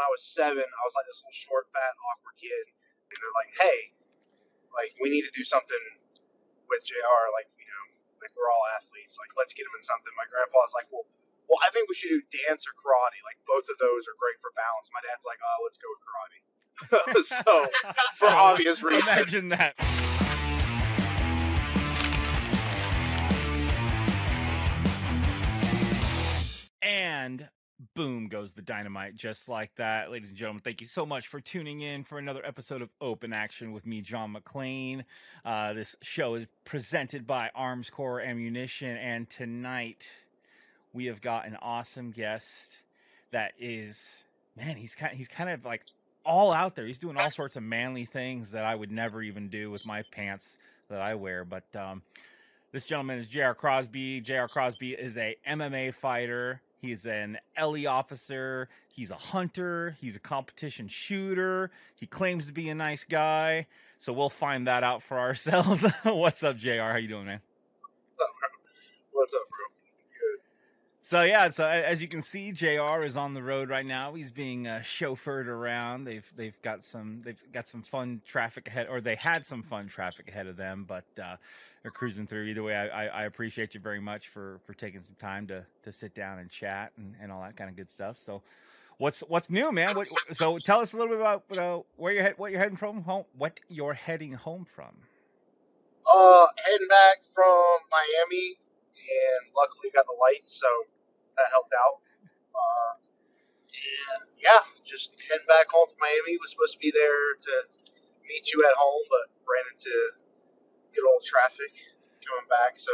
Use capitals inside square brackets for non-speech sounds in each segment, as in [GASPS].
when I was seven, I was like this little short, fat, awkward kid, and they're like, "Hey, like we need to do something with Jr. Like you know, like we're all athletes. Like let's get him in something." My grandpa's like, "Well, well, I think we should do dance or karate. Like both of those are great for balance." My dad's like, "Oh, let's go with karate." [LAUGHS] so for oh, obvious reasons. Imagine that. And boom goes the dynamite just like that. Ladies and gentlemen, thank you so much for tuning in for another episode of Open Action with me, John McClain. Uh, this show is presented by Armscor Ammunition, and tonight we have got an awesome guest that is, man, he's kind, he's kind of like all out there. He's doing all sorts of manly things that I would never even do with my pants that I wear. But um, this gentleman is J.R. Crosby. J.R. Crosby is a MMA fighter. He's an LE officer. He's a hunter. He's a competition shooter. He claims to be a nice guy. So we'll find that out for ourselves. [LAUGHS] What's up, Jr? How you doing, man? What's up, bro? What's up, bro? So yeah, so as you can see, Jr. is on the road right now. He's being uh, chauffeured around. They've they've got some they've got some fun traffic ahead, or they had some fun traffic ahead of them, but uh, they're cruising through. Either way, I, I, I appreciate you very much for for taking some time to to sit down and chat and, and all that kind of good stuff. So. What's what's new, man? What, so tell us a little bit about uh, where you're what you're heading from home, what you're heading home from. Uh, heading back from Miami, and luckily got the light, so that helped out. Uh, and yeah, just heading back home from Miami. Was supposed to be there to meet you at home, but ran into good old traffic coming back, so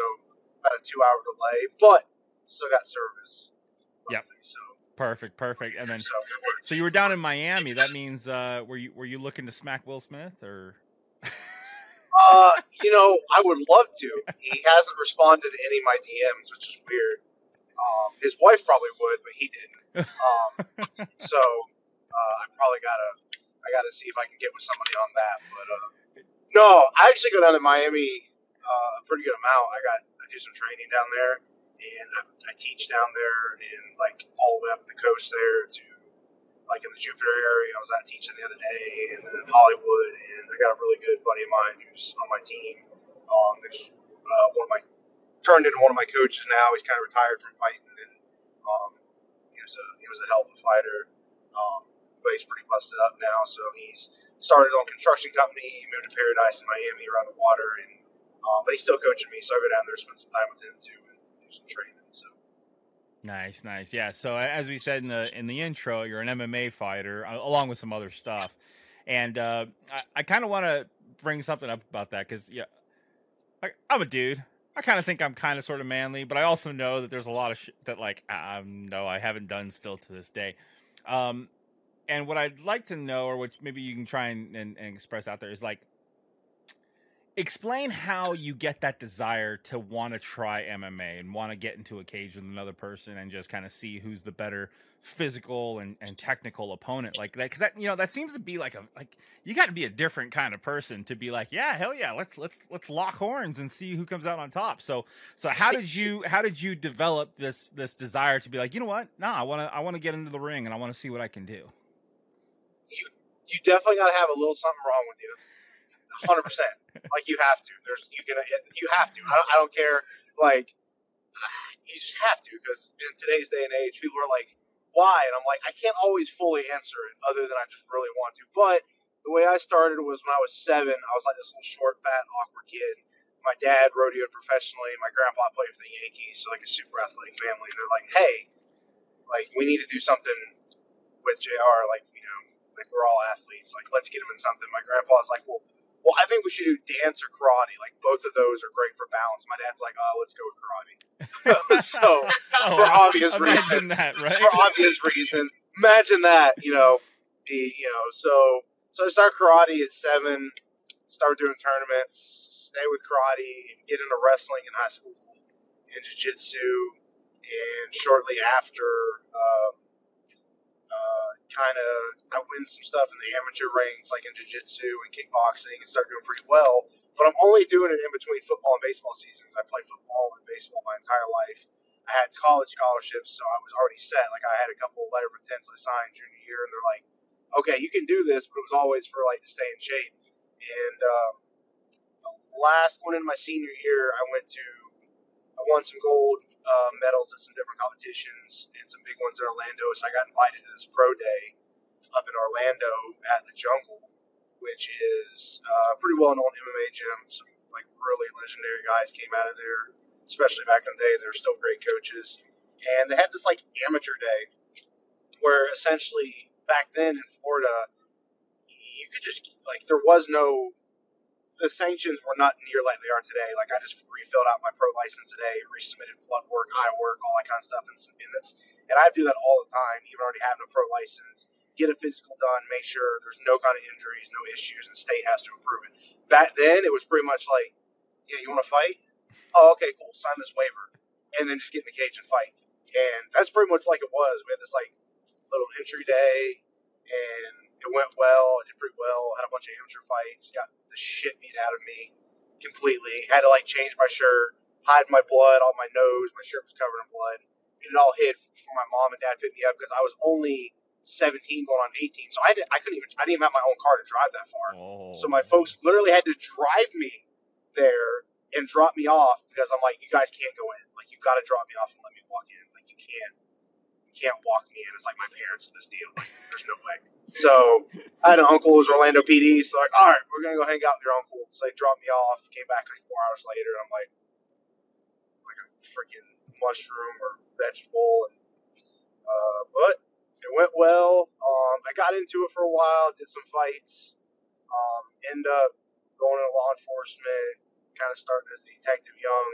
about a two-hour delay. But still got service. Yep. So Perfect, perfect. And then so. So you were down in Miami. That means uh, were you were you looking to smack Will Smith or? Uh, you know, I would love to. He hasn't responded to any of my DMs, which is weird. Um, his wife probably would, but he didn't. Um, [LAUGHS] so uh, I probably gotta, I gotta see if I can get with somebody on that. But uh, no, I actually go down to Miami uh, a pretty good amount. I got, I do some training down there, and I, I teach down there, and like all the way up the coast there to like in the Jupiter area. I was out teaching the other day, and then in Hollywood, and I got a really good buddy of mine who's on my team. Um, uh, one of my turned into one of my coaches now. He's kind of retired from fighting, and um, he was a he was a hell of a fighter. Um, but he's pretty busted up now, so he's started on construction company. He moved to Paradise in Miami around the water, and um, but he's still coaching me, so I go down there spend some time with him too and do some training. So. Nice, nice. Yeah. So as we said in the in the intro, you're an MMA fighter uh, along with some other stuff, and uh, I, I kind of want to bring something up about that because yeah, I'm a dude. I kind of think I'm kind of sort of manly, but I also know that there's a lot of that like um, no, I haven't done still to this day. Um, and what I'd like to know, or which maybe you can try and, and, and express out there, is like explain how you get that desire to want to try MMA and want to get into a cage with another person and just kind of see who's the better physical and, and technical opponent like that because that you know that seems to be like a like you got to be a different kind of person to be like yeah hell yeah let's let's let's lock horns and see who comes out on top so so how did you how did you develop this this desire to be like you know what no i want to i want to get into the ring and i want to see what i can do you you definitely got to have a little something wrong with you. Hundred percent. Like you have to. There's you can you have to. I don't, I don't care. Like [SIGHS] you just have to because in today's day and age, people are like, why? And I'm like, I can't always fully answer it, other than I just really want to. But the way I started was when I was seven. I was like this little short, fat, awkward kid. My dad rodeoed professionally. My grandpa played for the Yankees, so like a super athletic family. And they're like, hey, like we need to do something with Jr. Like you know, like we're all athletes. Like let's get him in something. My grandpa's like, well, well, I think we should do dance or karate. Like both of those are great for balance. My dad's like, oh, let's go with karate. [LAUGHS] so [LAUGHS] Oh, for obvious reasons. imagine that right for obvious reasons, imagine that. You know, the you know, so so I started karate at seven. Started doing tournaments. Stay with karate. Get into wrestling in high school and jiu-jitsu. And shortly after, um, uh, kind of I win some stuff in the amateur ranks, like in jiu-jitsu and kickboxing, and start doing pretty well. But I'm only doing it in between football and baseball seasons. I play football and baseball my entire life. I had college scholarships, so I was already set. Like I had a couple of letter of intents I signed junior year, and they're like, "Okay, you can do this," but it was always for like to stay in shape. And um, the last one in my senior year, I went to, I won some gold uh, medals at some different competitions and some big ones in Orlando. So I got invited to this pro day up in Orlando at the Jungle, which is uh, pretty well known MMA gym. Some like really legendary guys came out of there especially back in the day, they were still great coaches. And they had this like amateur day where essentially back then in Florida, you could just like there was no the sanctions were not near like they are today. Like I just refilled out my pro license today, resubmitted blood work, eye work, all that kind of stuff, and, and that's and I do that all the time, even already having a pro license. Get a physical done, make sure there's no kind of injuries, no issues, and the state has to approve it. Back then, it was pretty much like, yeah, you want to fight? oh, okay, cool, sign this waiver, and then just get in the cage and fight. And that's pretty much like it was. We had this like little entry day, and it went well. I did pretty well. Had a bunch of amateur fights. Got the shit beat out of me completely. Had to like change my shirt, hide my blood on my nose. My shirt was covered in blood. Get it all hid before my mom and dad pick me up because I was only 17 going on 18. So I didn't, I couldn't even, I didn't even have my own car to drive that far. Oh. So my folks literally had to drive me there and drop me off because I'm like, you guys can't go in. Like, you got to drop me off and let me walk in. Like, you can't, can't walk me in. It's like my parents in this deal. Like, there's no way. So I had an uncle who was Orlando PD. So like, all right, we're gonna go hang out with your uncle. So they dropped me off. Came back like four hours later. And I'm like, like a freaking mushroom or vegetable. And uh, but it went well. Um, I got into it for a while. Did some fights. Um, end up going into law enforcement kind of starting as a detective young.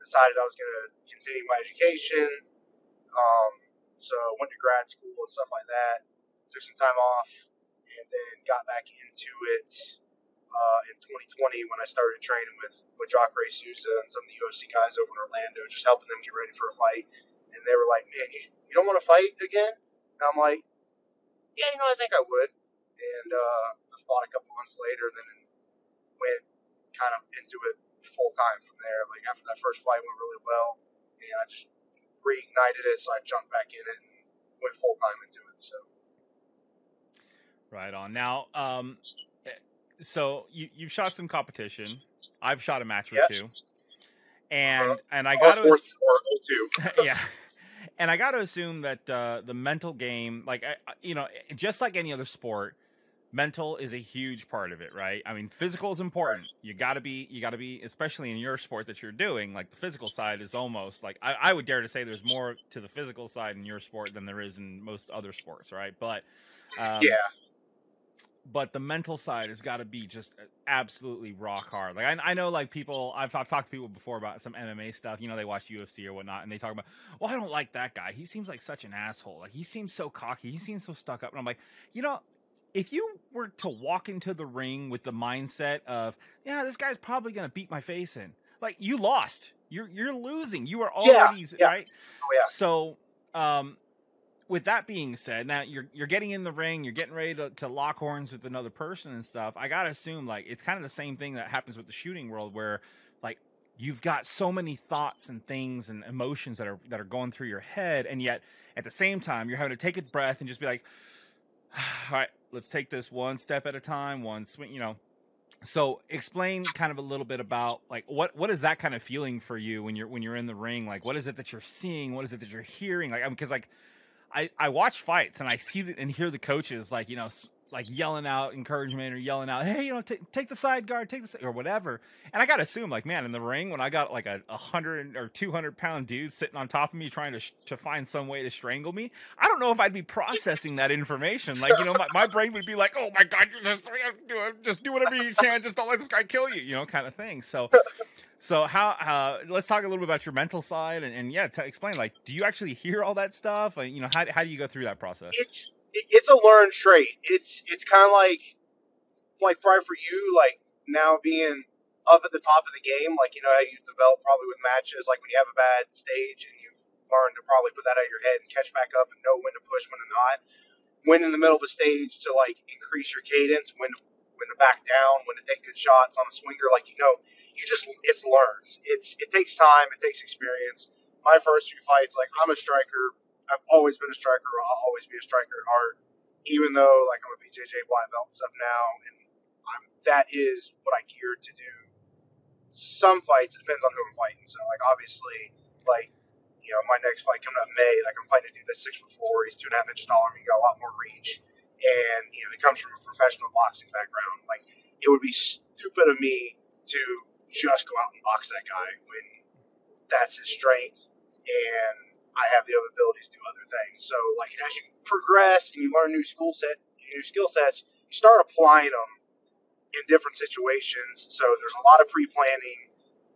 Decided I was to continue my education. Um, so went to grad school and stuff like that. Took some time off, and then got back into it uh, in 2020 when I started training with with Jacare Souza and some of the UFC guys over in Orlando, just helping them get ready for a fight. And they were like, "Man, you, you don't want to fight again?" And I'm like, "Yeah, you know, I think I would." And uh, I fought a couple months later, and then went kind of into it full time from there. Like after that first fight went really well, and I just reignited it, so I jumped back in it and went full time into it. So. Right on. Now, um, so you you've shot some competition. I've shot a match or yes. two, and uh, and I got to [LAUGHS] yeah, and I got to assume that uh, the mental game, like you know, just like any other sport, mental is a huge part of it, right? I mean, physical is important. You got to be, you got to be, especially in your sport that you're doing. Like the physical side is almost like I, I, would dare to say there's more to the physical side in your sport than there is in most other sports, right? But um, yeah, but the mental side has got to be just uh, absolutely rock hard. Like I, I know, like people, I've, I've talked to people before about some MMA stuff. You know, they watch UFC or whatnot, and they talk about, well, I don't like that guy. He seems like such an asshole. Like he seems so cocky. He seems so stuck up. And I'm like, you know, if you were to walk into the ring with the mindset of, yeah, this guy's probably going to beat my face in, like you lost. You're you're losing. You are already yeah, yeah. right. Oh, yeah. So, um, with that being said, now you're you're getting in the ring, you're getting ready to, to lock horns with another person and stuff. I gotta assume like it's kind of the same thing that happens with the shooting world, where like you've got so many thoughts and things and emotions that are that are going through your head, and yet at the same time you're having to take a breath and just be like, [SIGHS] all right, let's take this one step at a time, one swing, you know. So explain kind of a little bit about like what what is that kind of feeling for you when you're when you're in the ring? Like what is it that you're seeing? What is it that you're hearing? Like because like I I watch fights and I see the, and hear the coaches like you know like yelling out encouragement or yelling out, hey, you know, t- take the side guard, take the or whatever. And I got to assume, like, man, in the ring, when I got like a, a hundred or two hundred pound dude sitting on top of me trying to sh- to find some way to strangle me, I don't know if I'd be processing that information. Like, you know, my, my brain would be like, oh my god, you just just do whatever you can, just don't let this guy kill you, you know, kind of thing. So. So how uh, let's talk a little bit about your mental side and, and yeah, explain like do you actually hear all that stuff? Like, you know, how how do you go through that process? It's it's a learned trait. It's it's kind of like like probably for you, like now being up at the top of the game, like you know how you develop probably with matches, like when you have a bad stage and you've learned to probably put that out of your head and catch back up and know when to push, when to not. When in the middle of a stage to like increase your cadence, when to, when to back down, when to take good shots on a swinger, like you know, you just it's learned. It's it takes time, it takes experience. my first few fights, like I'm a striker. I've always been a striker. I'll always be a striker at heart. Even though like I'm a BJJ black belt and stuff now, and I'm, that is what I geared to do. Some fights it depends on who I'm fighting. So like obviously, like you know my next fight coming up May, like I'm fighting a dude that's six foot four. He's two and a half inches taller me. Got a lot more reach, and you know he comes from a professional boxing background. Like it would be stupid of me to just go out and box that guy when that's his strength and I have the other abilities to do other things. So like as you progress and you learn new skill set, new skill sets, you start applying them in different situations. So there's a lot of pre-planning.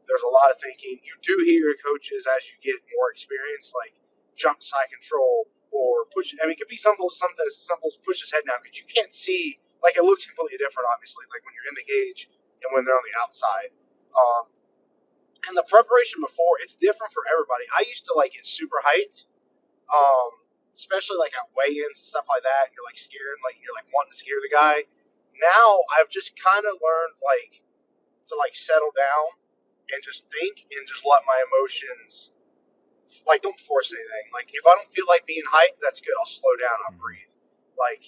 There's a lot of thinking. You do hear your coaches as you get more experience, like jump side control or push. I mean, it could be simple, something as simple as push his head down because you can't see. Like it looks completely different, obviously. Like when you're in the cage and when they're on the outside. Um, and the preparation before, it's different for everybody. I used to like get super hyped, um, especially like at weigh-ins and stuff like that. You're like scared, like you're like wanting to scare the guy. Now I've just kind of learned like to like settle down and just think and just let my emotions like don't force anything. Like if I don't feel like being hyped, that's good. I'll slow down. I'll breathe. Like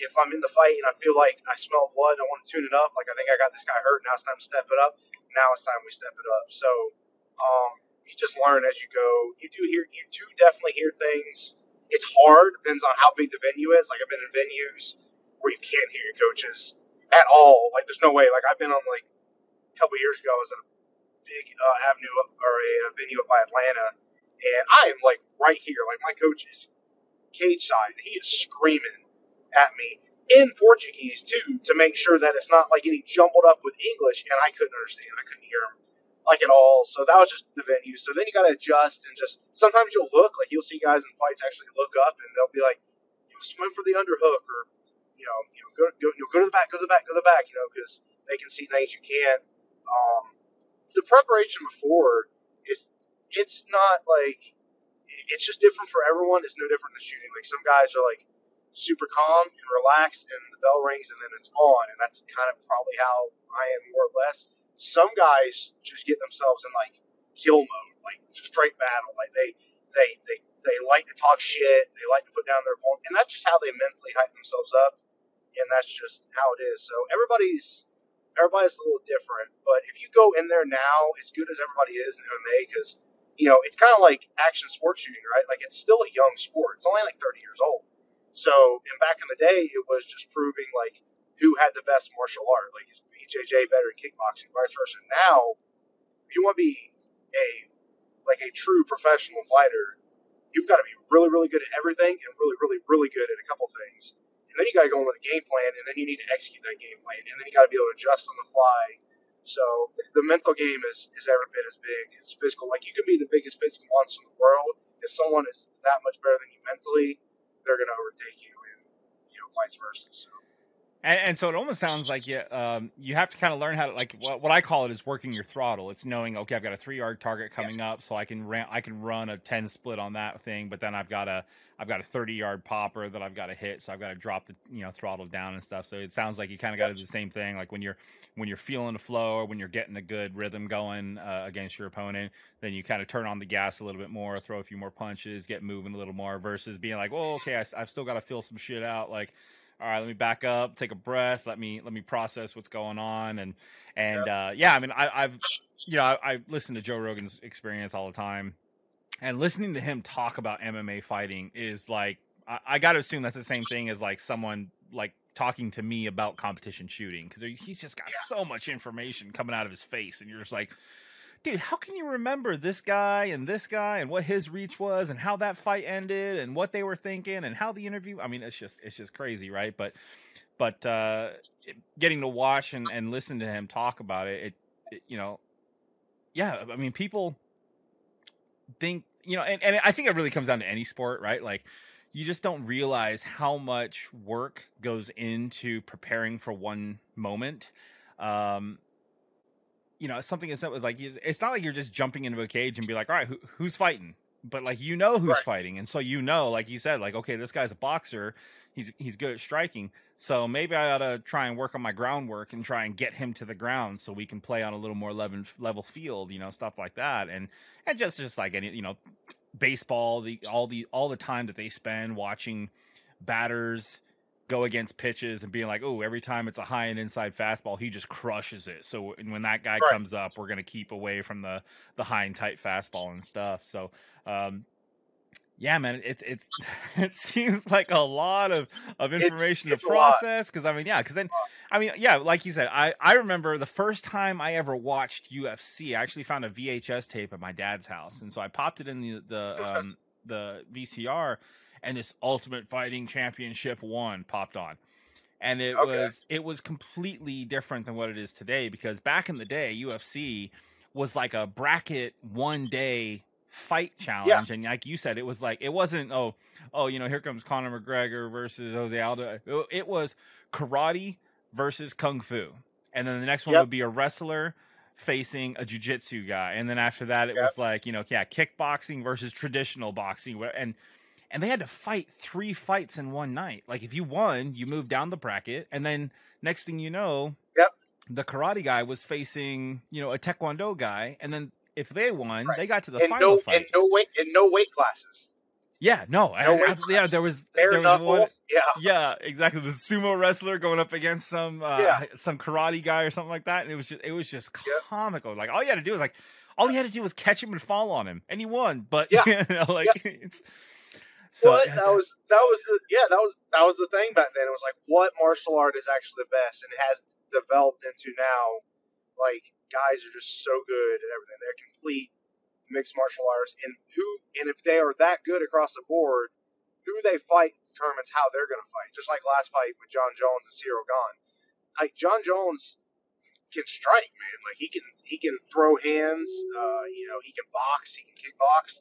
if I'm in the fight and I feel like I smell blood and I want to tune it up, like I think I got this guy hurt, now it's time to step it up now it's time we step it up. So um, you just learn as you go. You do hear, you do definitely hear things. It's hard, depends on how big the venue is. Like I've been in venues where you can't hear your coaches at all. Like there's no way. Like I've been on like a couple years ago, I was at a big uh, avenue up, or a, a venue up by Atlanta, and I am like right here. Like my coach is cage side, and he is screaming at me in Portuguese too to make sure that it's not like getting jumbled up with English, and I couldn't understand. I couldn't hear him like at all. So that was just the venue. So then you got to adjust and just sometimes you'll look like you'll see guys in fights actually look up and they'll be like, you know, swim for the underhook or you know, you know, go go, you know, go to the back, go to the back, go to the back, you know, because they can see things you can't. Um, the preparation before is it's not like it's just different for everyone. It's no different than shooting. Like some guys are like super calm and relaxed, and the bell rings, and then it's on. And that's kind of probably how I am, more or less. Some guys just get themselves in like kill mode, like straight battle. Like they they they they like to talk shit. They like to put down their opponent, and that's just how they mentally hype themselves up. And that's just how it is. So everybody's everybody's a little different. But if you go in there now, as good as everybody is in MMA, because you know it's kind of like action sports shooting, right? Like it's still a young sport. It's only like 30 years old. So, and back in the day, it was just proving like who had the best martial art. Like is BJJ better in kickboxing, vice versa. Now, if you want to be a like a true professional fighter, you've got to be really, really good at everything and really, really, really good at a couple things. And then you got to go in with a game plan, and then you need to execute that game plan, and then you got to be able to adjust on the fly. So the mental game is, is every bit as big as physical. Like you can be the biggest physical monster in the world if someone is that much better than you mentally they're going to overtake you, and you know, vice versa. So. And, and, so it almost sounds like you um, you have to kind of learn how to like what, what, I call it is working your throttle. It's knowing okay, I've got a three yard target coming yeah. up, so I can ran, I can run a ten split on that thing, but then I've got a I've got a thirty yard popper that I've got to hit, so I've got to drop the you know throttle down and stuff. So it sounds like you kind of got to do the same thing, like when you're when you're feeling the flow or when you're getting a good rhythm going uh, against your opponent, then you kind of turn on the gas a little bit more, throw a few more punches, get moving a little more, versus being like, well, okay, I, I've still got to feel some shit out, like all right, let me back up, take a breath, let me let me process what's going on, and and uh, yeah, I mean, I, have you know I, I listen to Joe Rogan's experience all the time, and listening to him talk about MMA fighting is like I, I got to assume that's the same thing as like someone like talking to me about competition shooting because he's just got yeah. so much information coming out of his face, and you're just like, dude, how can you remember this guy and this guy and what his reach was and how that fight ended and what they were thinking and how the interview? I mean, it's just it's just crazy, right? But but uh, getting to watch and, and listen to him talk about it, it, it, you know, yeah, I mean, people think you know, and, and I think it really comes down to any sport, right? Like you just don't realize how much work goes into preparing for one moment. Um, you know something is like it's not like you're just jumping into a cage and be like all right who, who's fighting but like you know who's Right. fighting, and so you know, like you said, like okay, this guy's a boxer. He's he's good at striking. So maybe I ought to try and work on my groundwork and try and get him to the ground so we can play on a little more level level field, you know, stuff like that. And and just just like any, you know, baseball, the all the all the time that they spend watching batters go against pitches and being like, oh, every time it's a high and inside fastball, he just crushes it. So when that guy Right. comes up, we're gonna keep away from the the high and tight fastball and stuff. So um yeah, man, it it's [LAUGHS] it seems like a lot of of information it's to process because I mean, yeah, because then I mean, yeah, like you said, I I remember the first time I ever watched UFC. I actually found a VHS tape at my dad's house, and so I popped it in the the [LAUGHS] um, the VCR, and this Ultimate Fighting Championship one popped on, and it Okay. was it was completely different than what it is today because back in the day, UFC was like a bracket one day fight challenge and like you said it was like it wasn't oh oh you know here comes Conor McGregor versus Jose Aldo it, it was karate versus kung fu and then the next one Yep. would be a wrestler facing a jiu-jitsu guy and then after that it Yep. was like you know yeah kickboxing versus traditional boxing and and they had to fight three fights in one night like if you won you moved down the bracket and then next thing you know Yep. the karate guy was facing you know a taekwondo guy and then if they won Right. they got to the and final no fight and no weight and no weight classes. yeah no, No weight I- yeah there was Bare there was knuckle. one Yeah. yeah, exactly. The sumo wrestler going up against some uh, Yeah. some karate guy or something like that, and it was just it was just Yep. comical. Like all you had to do was like all you had to do was catch him and fall on him, and he won. But Yeah. [LAUGHS] you know, like it's so that was that was the yeah that was that was the thing back then. It was like what martial art is actually the best and has developed into now. Like guys are just so good at everything. They're complete mixed martial arts, and who and if they are that good across the board, who they fight determines how they're going to fight. Just like last fight with Jon Jones and Ciryl Gane. Like Jon Jones can strike, man. Like he can he can throw hands. Uh, you know he can box. He can kickbox.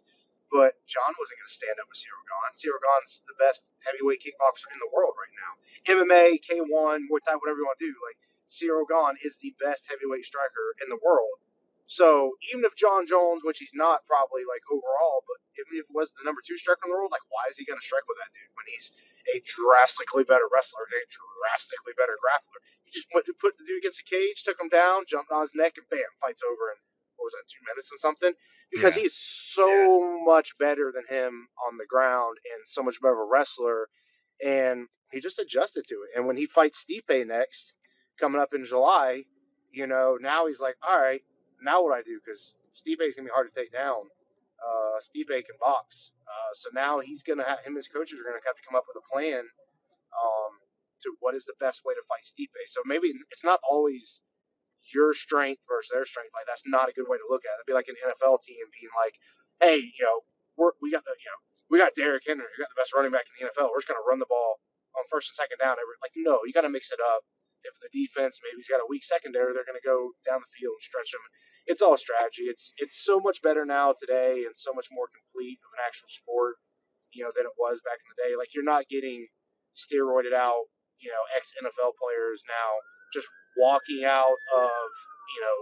But Jon wasn't going to stand up with Ciryl Gane. Ciryl Gane's the best heavyweight kickboxer in the world right now. MMA, K1, Muay Thai, whatever you want to do. Like Ciryl Gane is the best heavyweight striker in the world. So even if Jon Jones, which he's not probably like overall, but even if he was the number two striker in the world, like why is he going to strike with that dude when he's a drastically better wrestler and a drastically better grappler? He just went to put the dude against the cage, took him down, jumped on his neck, and bam, fights over in what was that, two minutes and something? Because Yeah. he's so much better than him on the ground and so much better of a wrestler, and he just adjusted to it. And when he fights Stipe next, coming up in July, you know, now he's like, all right, now what do I do? Because Stipe's gonna be hard to take down. Uh, Stipe can box, uh, so now he's gonna have him. His coaches are gonna have to come up with a plan um, to what is the best way to fight Stipe. So maybe it's not always your strength versus their strength. Like that's not a good way to look at it. It'd be like an NFL team being like, hey, you know, we're, we got the you know we got Derrick Henry, we got the best running back in the NFL. We're just gonna run the ball on first and second down. Every like no, you got to mix it up. If the defense maybe he's got a weak secondary, they're gonna go down the field and stretch him. It's all strategy. It's it's so much better now today and so much more complete of an actual sport, you know, than it was back in the day. Like you're not getting steroided out, you know, ex NFL players now just walking out of, you know,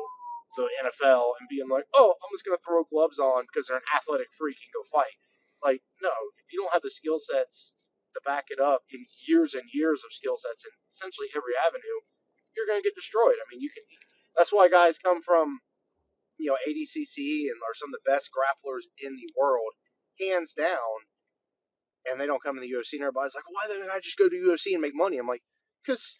the NFL and being like, oh, I'm just going to throw gloves on because they're an athletic freak and go fight. Like, no, if you don't have the skill sets to back it up in years and years of skill sets in essentially every avenue, you're going to get destroyed. I mean, you can. That's why guys come from, you know, ADCC and are some of the best grapplers in the world, hands down, and they don't come in the UFC. And everybody's like, why didn't I just go to UFC and make money? I'm like, because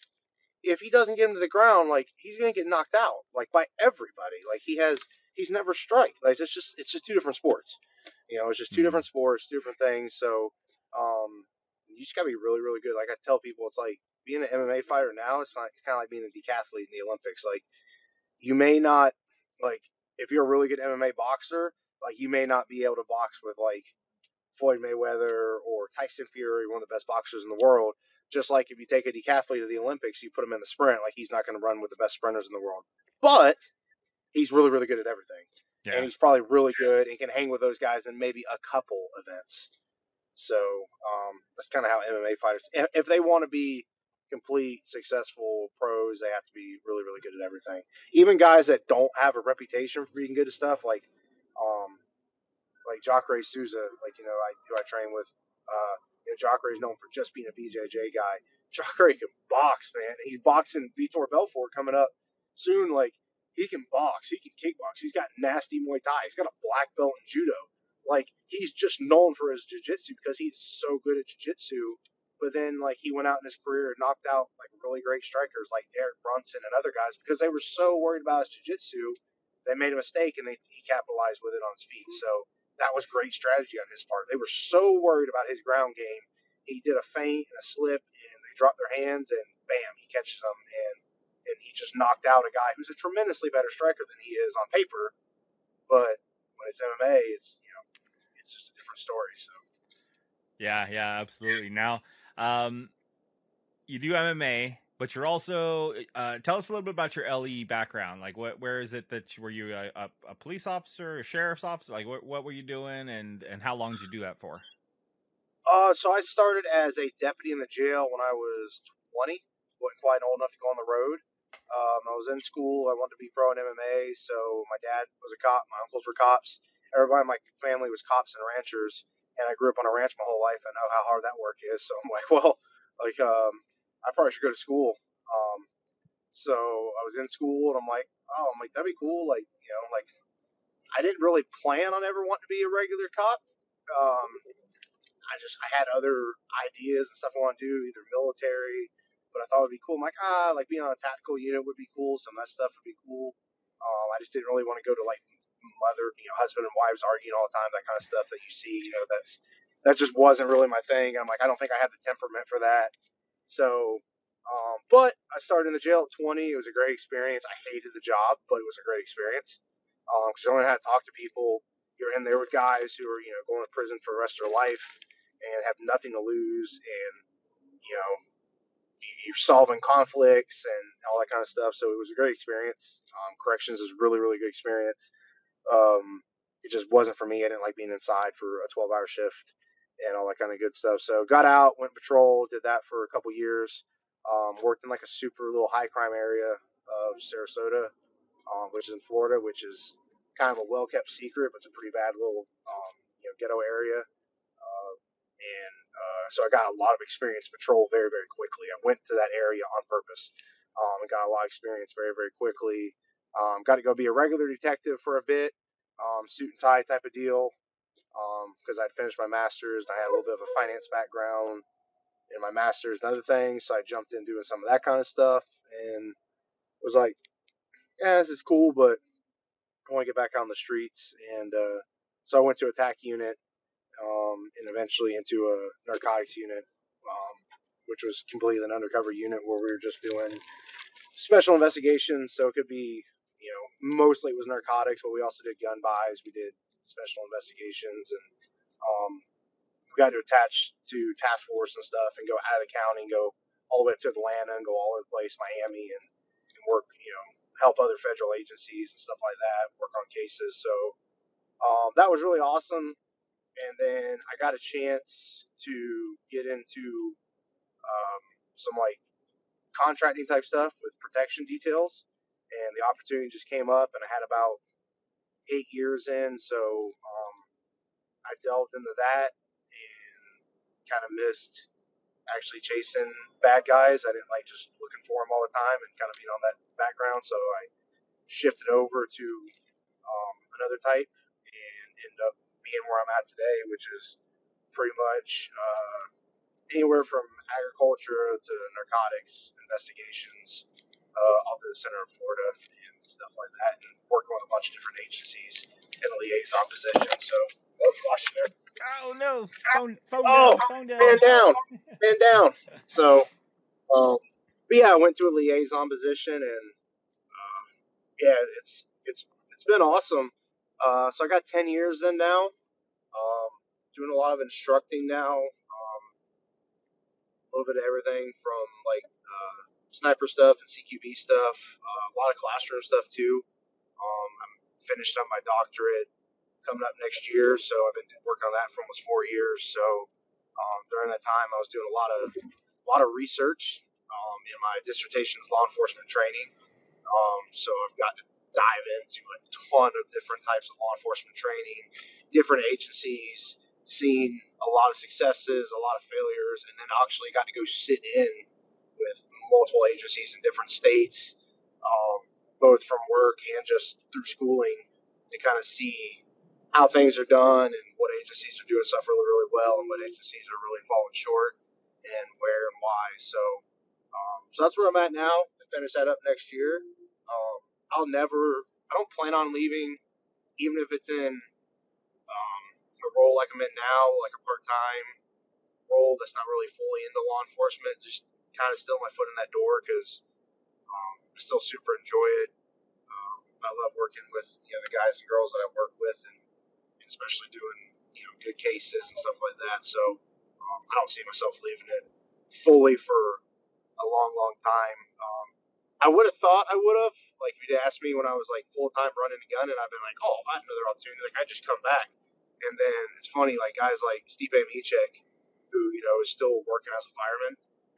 if he doesn't get him to the ground, like he's gonna get knocked out, like by everybody. Like he has, he's never strike. Like it's just, it's just two different sports. You know, it's just two Mhm. different sports, two different things. So, um, you just gotta be really, really good. Like I tell people, it's like being an MMA fighter now. It's not. It's kind of like being a decathlete in the Olympics. Like you may not, like if you're a really good MMA boxer, like you may not be able to box with like Floyd Mayweather or Tyson Fury, one of the best boxers in the world. Just like if you take a decathlete to the Olympics, you put him in the sprint, like he's not going to run with the best sprinters in the world. But he's really, really good at everything, and he's probably really good and can hang with those guys in maybe a couple events. So um, that's kind of how MMA fighters, if, they want to be complete successful pros, they have to be really, really good at everything. Even guys that don't have a reputation for being good at stuff, like um, like Jacare Souza, like you know, I who I train with. Uh, you know, Jacare is known for just being a BJJ guy. [LAUGHS] Jacare can box, man. He's boxing Vitor Belfort coming up soon. Like he can box, he can kickbox. He's got nasty Muay Thai. He's got a black belt in judo. Like he's just known for his jiu-jitsu because he's so good at jiu-jitsu. But then like he went out in his career and knocked out like really great strikers like Derek Brunson and other guys because they were so worried about his jiu-jitsu, they made a mistake and they he capitalized with it on his feet. So that was great strategy on his part. They were so worried about his ground game. He did a feint and a slip and they dropped their hands and bam, he catches them and and he just knocked out a guy who's a tremendously better striker than he is on paper. But when it's MMA, it's you it's just a different story. So. Yeah, yeah, absolutely. Now, um, you do MMA, but you're also uh, tell us a little bit about your LE background. Like, what, where is it that you, were you a, a, a police officer, a sheriff's officer? Like, what, what were you doing, and and how long did you do that for? Uh, so I started as a deputy in the jail when I was 20. wasn't quite old enough to go on the road. Um, I was in school. I wanted to be pro in MMA, so my dad was a cop. My uncles were cops. Everybody in my family was cops and ranchers, and I grew up on a ranch my whole life. I know how hard that work is. [LAUGHS] So I'm like, well, like, um, I probably should go to school. Um, so I was in school, and I'm like, oh, I'm like, that'd be cool. Like, you know, like, I didn't really plan on ever wanting to be a regular cop. Um, I just, I had other ideas and stuff I want to do, either military but I thought it'd be cool. I'm like, ah, like being on a tactical unit would be cool. Some of that stuff would be cool. Um, I just didn't really want to go to like mother, you know, husband and wives arguing all the time, that kind of stuff that you see. You know, that's that just wasn't really my thing. I'm like, I don't think I have the temperament for that. So, um, but I started in the jail at 20. It was a great experience. I hated the job, but it was a great experience because um, you only had to talk to people. You're in there with guys who are, you know, going to prison for the rest of their life and have nothing to lose, and you know, you're solving conflicts and all that kind of stuff. So it was a great experience. Um, corrections is really, really good experience. Um, it just wasn't for me. I didn't like being inside for a 12 hour shift and all that kind of good stuff. So got out, went patrol, did that for a couple years. Um, worked in like a super little high crime area of Sarasota, um, which is in Florida, which is kind of a well kept secret, but it's a pretty bad little um, you know ghetto area. Uh, and uh, so I got a lot of experience patrol very, very quickly. I went to that area on purpose um, and got a lot of experience very, very quickly. Um, got to go be a regular detective for a bit, um, suit and tie type of deal, because um, I'd finished my master's and I had a little bit of a finance background in my master's and other things. So I jumped in doing some of that kind of stuff and was like, yeah, this is cool, but I want to get back on the streets. And uh, so I went to attack unit um, and eventually into a narcotics unit, um, which was completely an undercover unit where we were just doing special investigations. So it could be, you know, mostly it was narcotics, but we also did gun buys. We did special investigations, and um, we got to attach to task force and stuff, and go out of the county, and go all the way to Atlanta, and go all over the place, Miami, and, and work, you know, help other federal agencies and stuff like that, work on cases. So um, that was really awesome and then I got a chance to get into um, some like contracting type stuff with protection details, and the opportunity just came up, and I had about eight years in, so um, I delved into that and kind of missed actually chasing bad guys. I didn't like just looking for them all the time and kind of being on that background, so I shifted over to um, another type and ended up being where I'm at today, which is pretty much uh, anywhere from agriculture to narcotics investigations uh, all through the center of Florida and stuff like that, and working with a bunch of different agencies in a liaison position. So, oh, watching there. Oh no! Phone, phone oh, down, phone down. Man down, man down. So, um, but yeah, I went to a liaison position, and uh, yeah, it's it's it's been awesome. Uh, so I got ten years in now. Um, doing a lot of instructing now. Um, a little bit of everything from like sniper stuff and CQB stuff. Uh, a lot of classroom stuff too. Um, I'm finished up my doctorate coming up next year, so I've been working on that for almost four years. So um, during that time, I was doing a lot of a lot of research um, in my dissertation's law enforcement training. Um, so I've got to dive into a ton of different types of law enforcement training, different agencies, seen a lot of successes, a lot of failures, and then actually got to go sit in with multiple agencies in different states, um, both from work and just through schooling, to kind of see how things are done and what agencies are doing stuff really, really well and what agencies are really falling short and where and why. So, um, so that's where I'm at now. I finish that up next year. Um, I'll never, I don't plan on leaving, even if it's in um, a role like I'm in now, like a part time role that's not really fully into law enforcement, just kind of still my foot in that door because um, I still super enjoy it. Um, I love working with you know the guys and girls that I work with, and especially doing you know good cases and stuff like that. So um, I don't see myself leaving it fully for a long, long time. Um, I would have thought I would have. Like if you'd asked me when I was like full time running a gun, and I've been like, oh, I had another opportunity, like I just come back. And then it's funny, like guys like Stipe Miocic, who you know is still working as a fireman,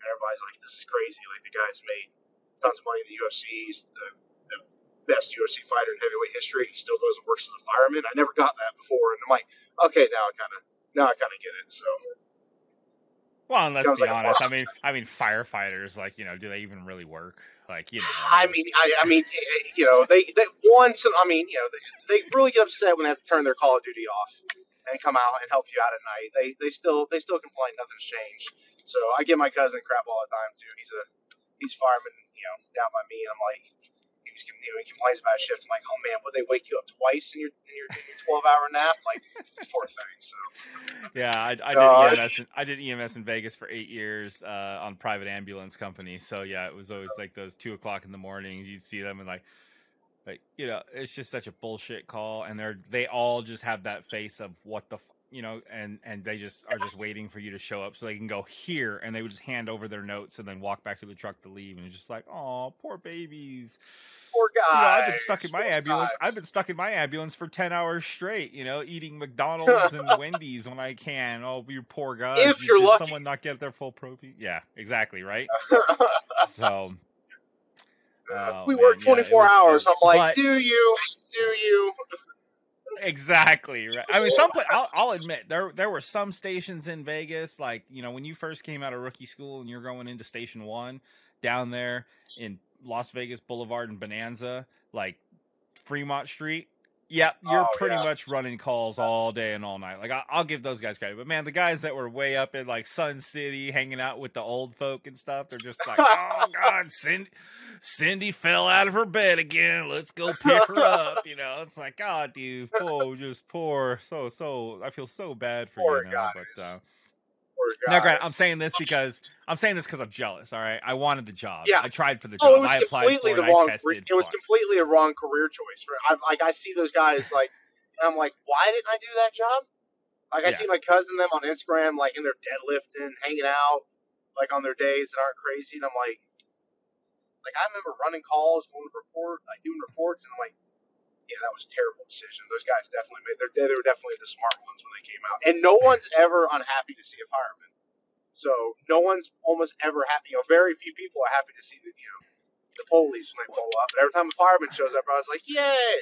everybody's like, this is crazy. Like the guy's made tons of money in the UFC. He's the, the best UFC fighter in heavyweight history. He still goes and works as a fireman. I never got that before, and I'm like, okay, now I kind of now I kind of get it. So. Well, and let's be like honest. I mean, I mean, firefighters, like you know, do they even really work? Like you know, I mean, I, I mean, eh, you know, they, they once, I mean, you know, they, they really get upset when they have to turn their Call of Duty off and come out and help you out at night. They, they still, they still complain nothing's changed. So I give my cousin crap all the time too. He's a, he's fireman, you know, down by me, and I'm like, he's, you know, he complains about his shift. I'm like, oh man, would they wake you up twice in your, in your, in your 12 hour nap? Like, poor thing. So Yeah, I, I Uh, did EMS. In, I did EMS in Vegas for eight years uh, on private ambulance company. So yeah, it was always like those two o'clock in the morning. You'd see them and like, like you know, it's just such a bullshit call, and they're they all just have that face of what the. F-, you know, and and they just are just waiting for you to show up so they can go here, and they would just hand over their notes and then walk back to the truck to leave, and it's just like, oh, poor babies. poor guy. You know, I've been stuck in my ambulance. I've been stuck in my ambulance for ten hours straight. You know, eating [LAUGHS] McDonald's and Wendy's when I can. Oh, you poor guys! If you- you're did lucky. someone not get their full protein. Yeah, exactly. Right. [LAUGHS] So. oh, we man, work yeah, 24 was- hours. was- I'm like, but- do you? Do you? Exactly right. I mean, some. I'll, I'll admit there there were some stations in Vegas, like you know, when you first came out of rookie school and you're going into Station One down there in Las Vegas Boulevard and Bonanza, like Fremont Street. Yep, you're Oh, pretty yeah. much running calls all day and all night. Like I, I'll give those guys credit, but man, the guys that were way up in like Sun City, hanging out with the old folk and stuff, they're just like, oh [LAUGHS] god, Cindy, Cindy fell out of her bed again. Let's go pick her up. You know, it's like, God, dude, poor, just poor. So, so I feel so bad for Poor you, now, guys. but. uh Poor Grant. I'm saying this because I'm saying this because I'm jealous. All right, I wanted the job. Yeah. I tried for the job. Oh, it was I applied completely for the it. wrong. It was completely a wrong career choice. For I've, like I see those guys like, and I'm like, why didn't I do that job? Like I Yeah. see my cousin them on Instagram, like in their deadlifting, hanging out, like on their days that aren't crazy, and I'm like, like I remember running calls, going to report, like doing reports, and I'm like, yeah, that was a terrible decision. Those guys definitely made. They were definitely the smart ones when they came out, and no one's ever unhappy to see a fireman. So no one's almost ever happy. You know, very few people are happy to see the you know the police when they pull up. But every time a fireman shows up, I was like, yay!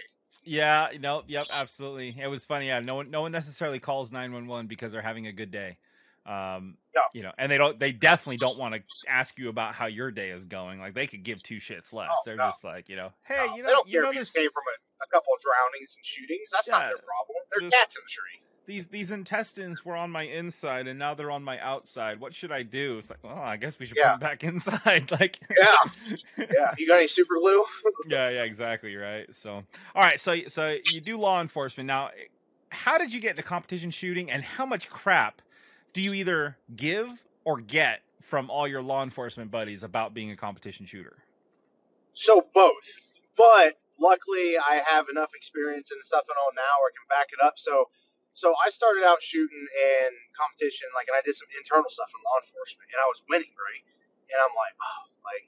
Yeah, no, yep, absolutely. It was funny. Yeah, no one, no one necessarily calls nine one one because they're having a good day. Um, No. you know, and they don't. They definitely don't want to ask you about how your day is going. Like they could give two shits less. Oh, they're no. just like, you know, hey, No, you know, you know this. came from a, a couple of drownings and shootings. That's not their problem. They're this- cats in the tree. These these intestines were on my inside and now they're on my outside. What should I do? It's like, well, I guess we should Yeah. put them back [LAUGHS] inside. like, Yeah, [LAUGHS] yeah. You got any super glue? yeah, yeah, exactly, right. So, all right, so so you do law enforcement now. How did you get into competition shooting, and how much crap do you either give or get from all your law enforcement buddies about being a competition shooter? So both, but luckily I have enough experience the stuff and all now where I can back it up. So, so I started out shooting in competition, like, and I did some internal stuff in law enforcement, and I was winning, right? And I'm like, oh, like,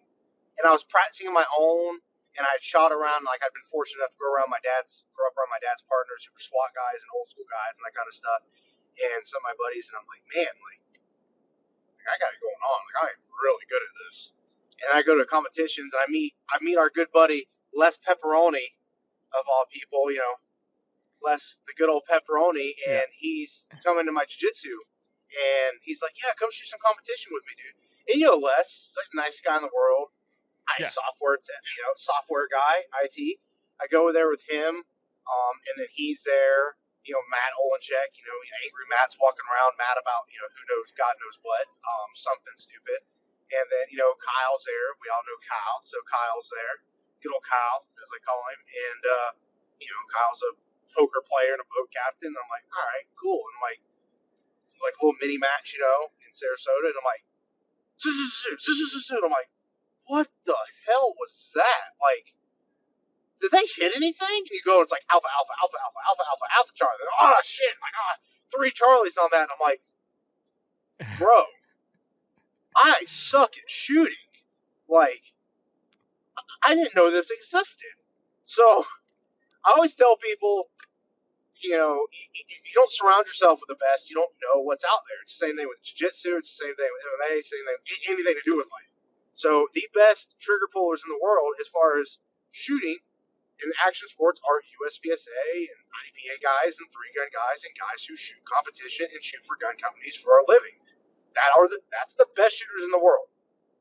and I was practicing on my own, and I shot around, like, I'd been fortunate enough to go around my dad's, grow up around my dad's partners who were SWAT guys and old school guys and that kind of stuff, and some of my buddies, and I'm like, man, like, I got it going on. Like, I'm really good at this and I go to competitions and I meet I meet our good buddy Les Pepperoni, of all people, you know, Les, the good old pepperoni, and yeah. he's coming to my jiu-jitsu, and he's like, "Yeah, come shoot some competition with me, dude." And you know, Les, he's like the nicest guy in the world. I yeah. software, you know, software guy, IT. I go there with him, um, and then he's there. You know, Matt Olenchek. You know, angry Matt's walking around mad about you know who knows God knows what, um, something stupid. And then you know Kyle's there. We all know Kyle, so Kyle's there. Good old Kyle, as I call him. And uh, you know, Kyle's a poker player and a boat captain. And I'm like, all right, cool. And like, like a little mini match, you know, in Sarasota. And I'm like, and I'm like, what the hell was that? Like, did they hit anything? And you go, it's like alpha, alpha, alpha, alpha, alpha, alpha, alpha Charlie. Oh shit! Like, ah, three Charlies on that. And I'm like, [LAUGHS] bro, I suck at shooting. Like, I didn't know this existed. So, I always tell people, you know, you, you, don't surround yourself with the best. You don't know what's out there. It's the same thing with jiu-jitsu. It's the same thing with MMA. Same thing, anything to do with life. So the best trigger pullers in the world, as far as shooting in action sports, are USPSA and IDPA guys and three gun guys and guys who shoot competition and shoot for gun companies for a living. That are the that's the best shooters in the world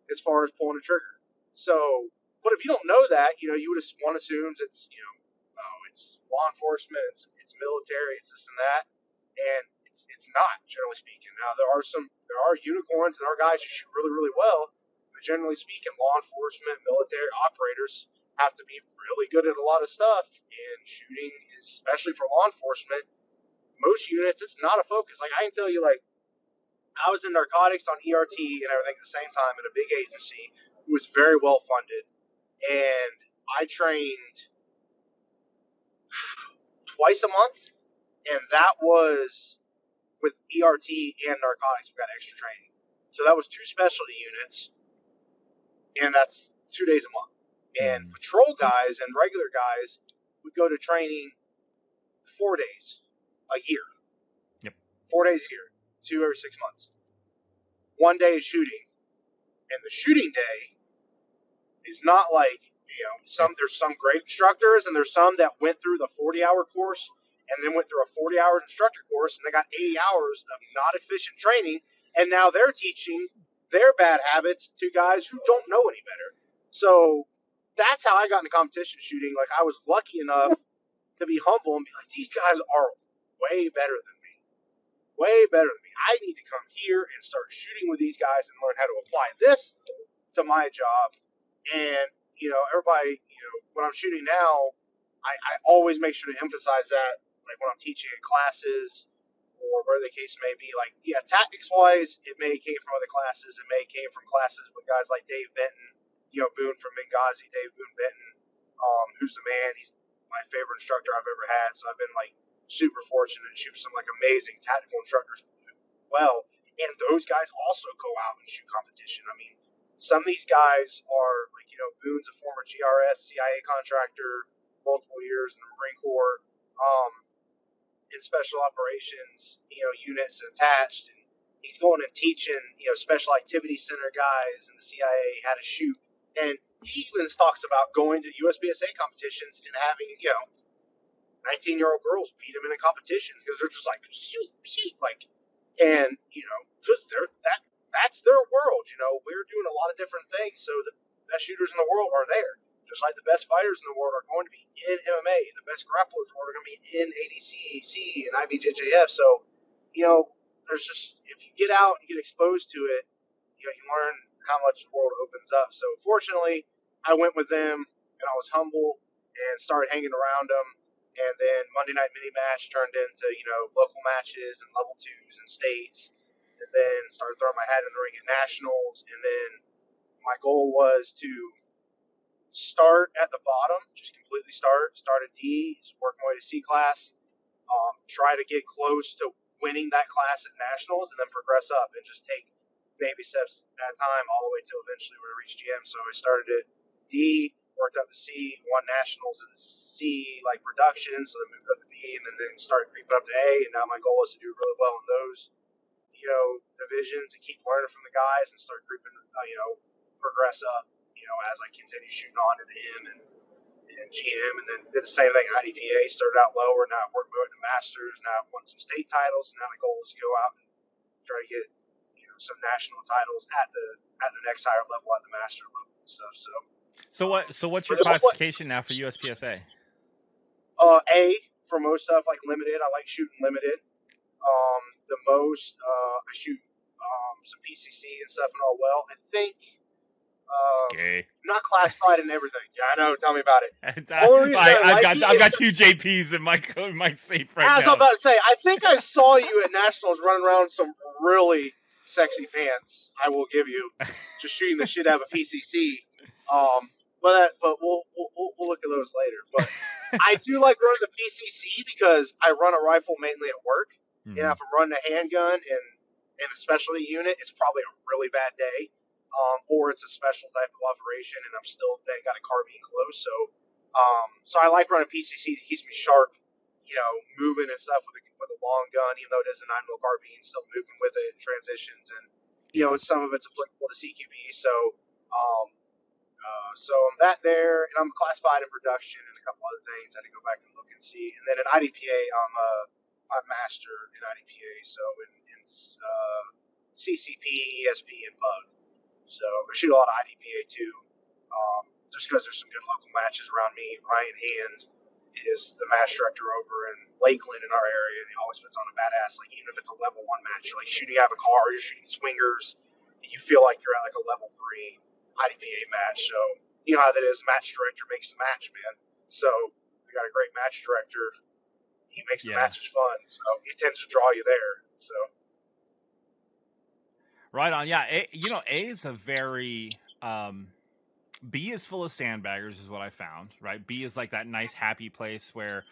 as far as pulling a trigger. So, but if you don't know that, you know, you would just one assumes it's you know oh, it's law enforcement, it's, it's military, it's this and that, and it's it's not generally speaking. Now there are some there are unicorns and are guys who shoot really really well, but generally speaking, law enforcement, military operators have to be really good at a lot of stuff, and shooting, especially for law enforcement, most units it's not a focus. Like I can tell you, like I was in narcotics on ERT and everything at the same time in a big agency who was very well funded, and I trained twice a month, and that was with ERT and narcotics. We got extra training, so that was two specialty units, and that's two days a month. And patrol guys and regular guys would go to training four days a year. Yep. Four days a year, two every six months. One day is shooting, and the shooting day is not like you know, some there's some great instructors, and there's some that went through the 40 hour course and then went through a 40 hour instructor course, and they got 80 hours of not efficient training, and now they're teaching their bad habits to guys who don't know any better. So that's how I got into competition shooting. Like I was lucky enough to be humble and be like, these guys are way better than me, way better than me. I need to come here and start shooting with these guys and learn how to apply this to my job. And you know, everybody, you know, when I'm shooting now, I, I always make sure to emphasize that, like when I'm teaching in classes or where the case may be. Like, yeah, tactics wise, it may came from other classes. It may came from classes with guys like Dave Benton, you know, Boone from Benghazi, Dave Boone Benton, um, who's the man. He's my favorite instructor I've ever had. So I've been like super fortunate to shoot some like amazing tactical instructors well. And those guys also go out and shoot competition. I mean, some of these guys are like, you know, Boone's a former GRS CIA contractor, multiple years in the Marine Corps, um, in special operations, you know, units attached, and he's going and teaching, you know, special activity center guys in the CIA how to shoot. And he even talks about going to USPSA competitions and having, you know, 19 year old girls beat him in a competition because they're just like, shoot, shoot, like, and, you know, just they're that that's their world. You know, we're doing a lot of different things, so the best shooters in the world are there. Just like the best fighters in the world are going to be in MMA, the best grapplers are going to be in ADCC and IBJJF. So, you know, there's just if you get out and get exposed to it, you know, you learn how much the world opens up. So, fortunately, I went with them and I was humble and started hanging around them. And then Monday Night Mini Match turned into, you know, local matches and level twos and states and then started throwing my hat in the ring at nationals. And then my goal was to start at the bottom, just completely start, start at D, work my way to C class, um, try to get close to winning that class at nationals, and then progress up and just take baby steps at a time all the way till eventually we reach GM. So I started at D, worked up to C, won nationals in C like production, so then moved up to B, and then, then started creeping up to A, and now my goal is to do really well in those you know, divisions and keep learning from the guys and start creeping, uh, you know, progress up, you know, as I continue shooting on to him and, and GM, and then did the same thing at IDPA. Started out lower, now I've worked my way to Masters. Now I've won some state titles. And now the goal is to go out and try to get know some national titles at the at the next higher level, at the master level and stuff. So. So what? So what's your classification now for USPSA? Uh, A for most stuff like limited. I like shooting limited. Um, the most uh, I shoot um, some PCC and stuff and all well. I think um, Okay. not classified and everything. Yeah, I know. Tell me about it. [LAUGHS] I, Only I have like got I've got two JPs in my [LAUGHS] in my safe right I was now. about to say. I think I saw you at nationals running around some really sexy pants. I will give you [LAUGHS] just shooting the shit out of a PCC. Um, but that, but we'll, we'll we'll look at those later. But [LAUGHS] I do like running the PCC because I run a rifle mainly at work. Mhm. And if I'm running a handgun and in a specialty unit, it's probably a really bad day. Um, or it's a special type of operation, and I'm still they got a carbine close. So, um, so I like running PCC. It keeps me sharp, you know, moving and stuff with a, with a long gun, even though it is a nine mil carbine, still moving with it, transitions, and you know, some of it's applicable to CQB. So, um, uh, so I'm that there, and I'm classified in production and a couple other things. I had to go back and look and see. And then in IDPA, I'm a, a master in IDPA, so in, in uh, CCP, ESP, and Bug. So I shoot a lot of IDPA too, um, just because there's some good local matches around me. Ryan Hand is the match director over in Lakeland in our area, and he always puts on a badass. Like even if it's a level one match, you're like shooting out of a car, you're shooting swingers, you feel like you're at like a level three IDPA match. So you know how that is. Match director makes the match, man. So we got a great match director. He makes the Yeah. matches fun, so he tends to draw you there. So Right on. Yeah. A, you know, A is a very um B is full of sandbaggers is what I found, right? B is like that nice happy place where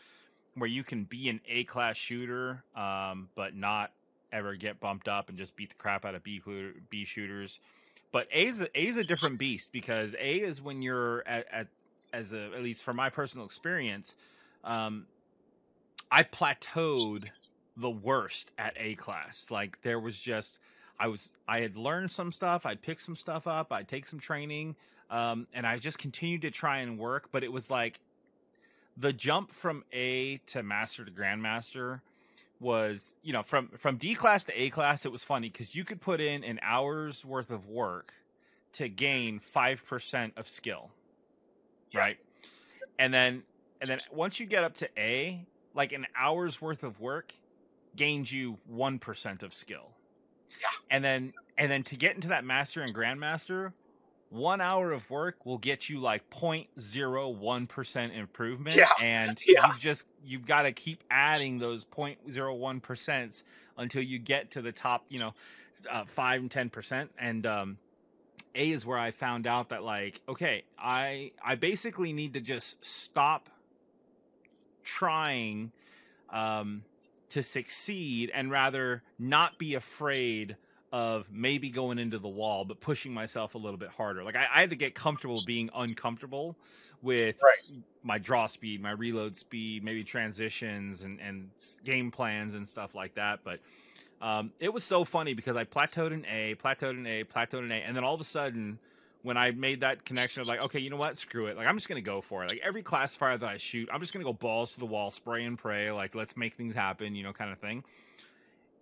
where you can be an A class shooter um but not ever get bumped up and just beat the crap out of B B shooters. But A is a, is a different beast because A is when you're at, at as a at least from my personal experience um I plateaued the worst at A class. Like there was just I was I had learned some stuff, I'd pick some stuff up, I'd take some training, um, and I just continued to try and work. But it was like the jump from A to Master to Grandmaster was, you know, from from D class to A class. It was funny because you could put in an hour's worth of work to gain five percent of skill, Yeah. right? And then and then once you get up to A, like an hour's worth of work gains you one percent of skill. Yeah. And then and then to get into that master and grandmaster, one hour of work will get you like 0.01 percent improvement. Yeah. And [LAUGHS] Yeah. you've just you've got to keep adding those 0.01 percent until you get to the top, you know, uh, five and ten percent. And um, A is where I found out that like, okay, I I basically need to just stop trying um, to succeed and rather not be afraid of maybe going into the wall, but pushing myself a little bit harder. Like I, I had to get comfortable being uncomfortable with Right. my draw speed, my reload speed, maybe transitions and, and game plans and stuff like that. But um, it was so funny because I plateaued in A, plateaued in A, plateaued in A, and then all of a sudden, when I made that connection of like, okay, you know what, screw it, like I'm just gonna go for it. Like every classifier that I shoot, I'm just gonna go balls to the wall, spray and pray, like let's make things happen, you know, kind of thing.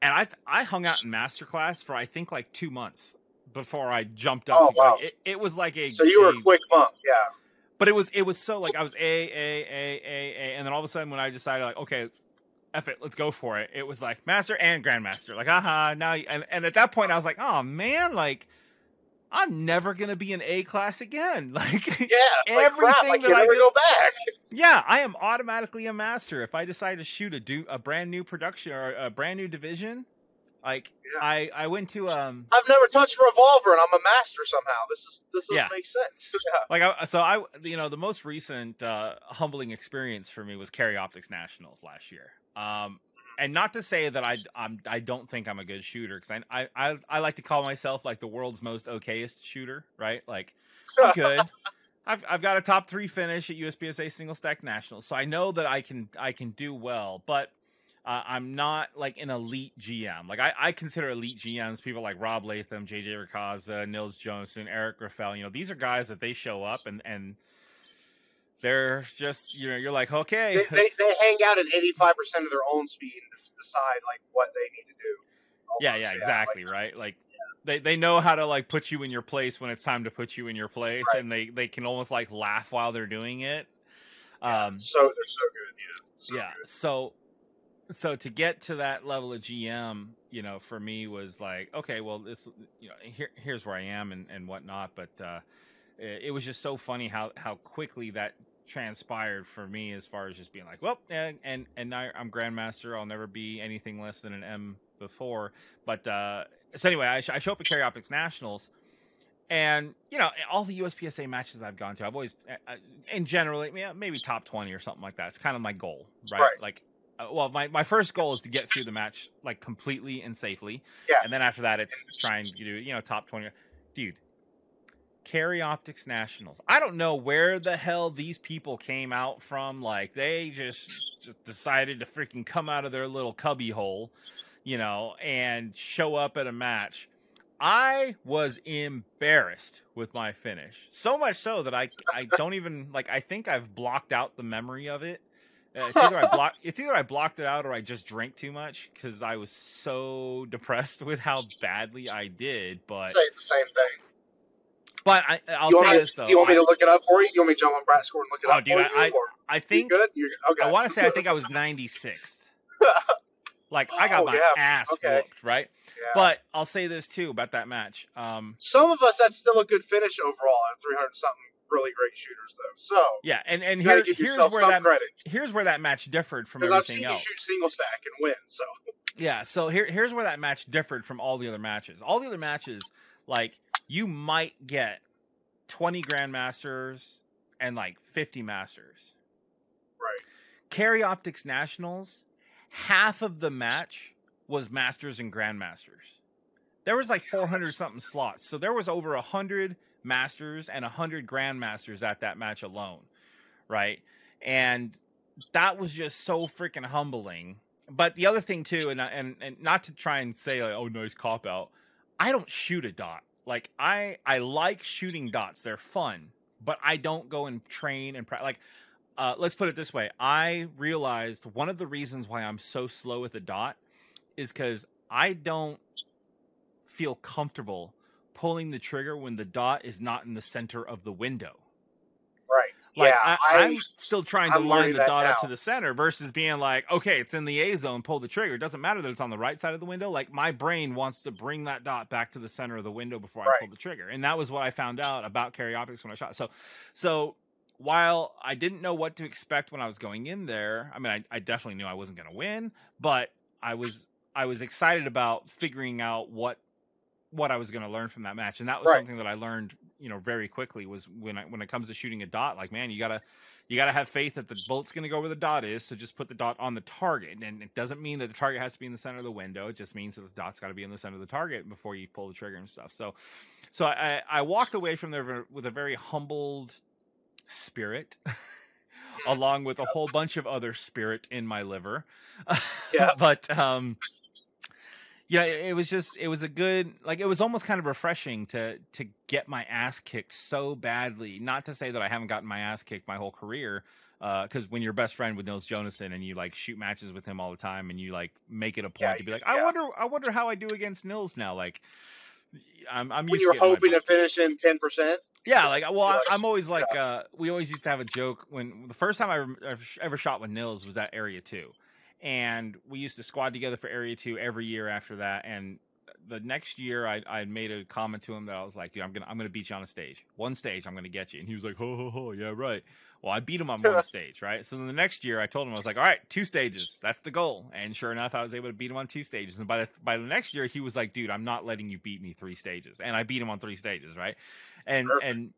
And I I hung out in masterclass for I think like two months before I jumped up. Oh, wow. It, it was like a so you were a- a quick monk, yeah. but it was it was so like I was a a a a a, and then all of a sudden when I decided like okay, F it, let's go for it. It was like master and grandmaster. Like aha, now and and at that point I was like, oh man, like I'm never gonna be an A class again. [LAUGHS] Like Yeah, it's like crap. I Everything that I do- go back. yeah, I am automatically a master if I decide to shoot a do a brand new production or a brand new division. Like Yeah. I I went to um I've never touched a revolver, and I'm a master somehow. This is this doesn't Yeah. make sense. [LAUGHS] Yeah. like I, so I you know the most recent uh, humbling experience for me was Carry Optics Nationals last year. Um, and not to say that I I'm, I don't think I'm a good shooter because I, I I like to call myself like the world's most okayest shooter, right? Like I'm good. [LAUGHS] I've I've got a top three finish at USPSA Single Stack Nationals, so I know that I can I can do well, but. Uh, I'm not like an elite GM. Like I, I consider elite GMs people like Rob Leatham, JJ Racaza, Nils Jonasson, Eric Grauffel. You know, these are guys that they show up and and they're just you know you're like okay They, they, they hang out at 85% of their own speed and decide like what they need to do. yeah Almost, yeah exactly like- right like they they know how to like put you in your place when it's time to put you in your place Right. and they they can almost like laugh while they're doing it yeah, um so they're so good. Yeah. So yeah good. so so to get to that level of gm you know for me was like okay well this you know here here's where i am and and whatnot but uh it, it was just so funny how how quickly that transpired for me as far as just being like well and and, and I, i'm grandmaster. I'll never be anything less than an m before. But uh so anyway i, sh- I show up at carry optics nationals and you know all the uspsa matches i've gone to i've always uh, uh, in general yeah, maybe top 20 or something like that. It's kind of my goal right, Right. like uh, well my, my first goal is to get through the match like completely and safely. Yeah. and then after that it's trying to do you know top 20 dude carry optics nationals i don't know where the hell these people came out from like they just just decided to freaking come out of their little cubby hole you know and show up at a match i was embarrassed with my finish so much so that i i don't even like i think i've blocked out the memory of it uh, it's either I [LAUGHS] block. It's either I blocked it out or I just drank too much because I was so depressed [LAUGHS] with how badly I did. But Say the same thing. But I, I'll say me, this though. do you want me I, to look it up for you? You want me to jump on PractiScore and look it Oh, up dude, for I- you? I you think good? You're okay. I want to say I think I was 96th. [LAUGHS] Like I got Oh, my yeah. ass Okay. whooped, right? Yeah. But I'll say this too about that match. Um, Some of us, that's still a good finish overall at 300 something really great shooters, though. So, yeah, and and here, here's where that credit. here's where that match differed from everything else. you shoot single stack and win. So, Yeah, so here here's where that match differed from all the other matches. All the other matches, like you might get 20 grandmasters and like 50 masters. right. Carry Optics Nationals, half of the match was masters and grandmasters. There was like 400 something slots. So there was over 100 masters and 100 grandmasters at that match alone, right? And that was just so freaking humbling. But the other thing too, and and and not to try and say like, oh, nice cop out. I don't shoot a dot. Like I I like shooting dots. They're fun, but I don't go and train and pra- like. Uh, let's put it this way. I realized one of the reasons why I'm so slow with a dot is because I don't feel comfortable pulling the trigger when the dot is not in the center of the window. Right. Like yeah, I, I'm still trying to I'm line the dot up to the center versus being like, okay, it's in the A zone, pull the trigger. It doesn't matter that it's on the right side of the window. Like my brain wants to bring that dot back to the center of the window before I pull the trigger. And that was what I found out about carry optics when I shot. So so while I didn't know what to expect when I was going in there, I mean I, I definitely knew I wasn't gonna win, but I was I was excited about figuring out what what I was going to learn from that match, and that was Right. something that I learned, you know, very quickly. Was when I, when it comes to shooting a dot, like man, you gotta you gotta have faith that the bullet's going to go where the dot is. So just put the dot on the target, and it doesn't mean that the target has to be in the center of the window. It just means that the dot's got to be in the center of the target before you pull the trigger and stuff. So, so I I walked away from there with a very humbled spirit. [LAUGHS] along with a whole bunch of other spirit in my liver [LAUGHS] Yeah. but um yeah it, was just it was a good like it was almost kind of refreshing to to get my ass kicked so badly not to say that i haven't gotten my ass kicked my whole career because when you're best friend with Nils Jonasson and you like shoot matches with him all the time and you like make it a point Yeah, to be like, I yeah. wonder, I wonder how I do against Nils now. Like, I'm, I'm when used you're to hoping to finish in 10%. yeah, like well, I, I'm always like uh, we always used to have a joke when the first time I ever shot with Nils was at Area Two, and we used to squad together for Area Two every year after that. And the next year, I I made a comment to him that I was like, dude, I'm gonna I'm gonna beat you on a stage, one stage, I'm gonna get you. And he was like, ho ho ho, yeah right. Well, I beat him on one [LAUGHS] stage, right? So then the next year, I told him I was like, all right, two stages, that's the goal. And sure enough, I was able to beat him on two stages. And by the by the next year, he was like, dude, I'm not letting you beat me three stages, and I beat him on three stages, right? And Perfect. and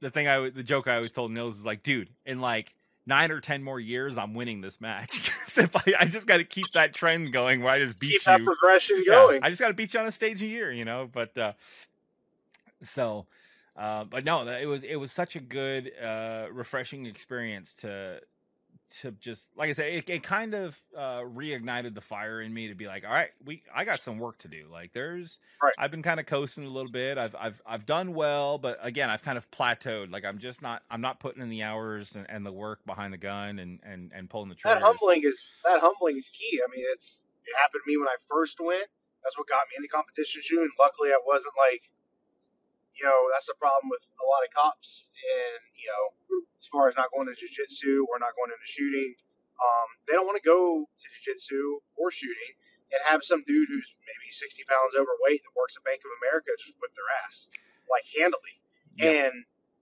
the thing I the joke I always told Nils is like, dude, in like nine or ten more years, I'm winning this match. [LAUGHS] if I, I just got to keep that trend going where I just beat Keep that you. progression Yeah, going. I just got to beat you on a stage a year, you know. But uh, so, uh, but no, it was it was such a good, uh, refreshing experience to to just like I said, it, it kind of uh, reignited the fire in me to be like, all right, we I got some work to do. Like there's, Right. I've been kind of coasting a little bit. I've I've I've done well, but again, I've kind of plateaued. Like I'm just not I'm not putting in the hours and, and the work behind the gun and and and pulling the trigger. That humbling is that humbling is key. I mean, it's it happened to me when I first went. That's what got me into competition shooting. Luckily, I wasn't like, you know, that's the problem with a lot of cops. And you know, as far as not going to jujitsu or not going into shooting, um, they don't want to go to jujitsu or shooting and have some dude who's maybe 60 pounds overweight that works at Bank of America just whip their ass like handily Yep. and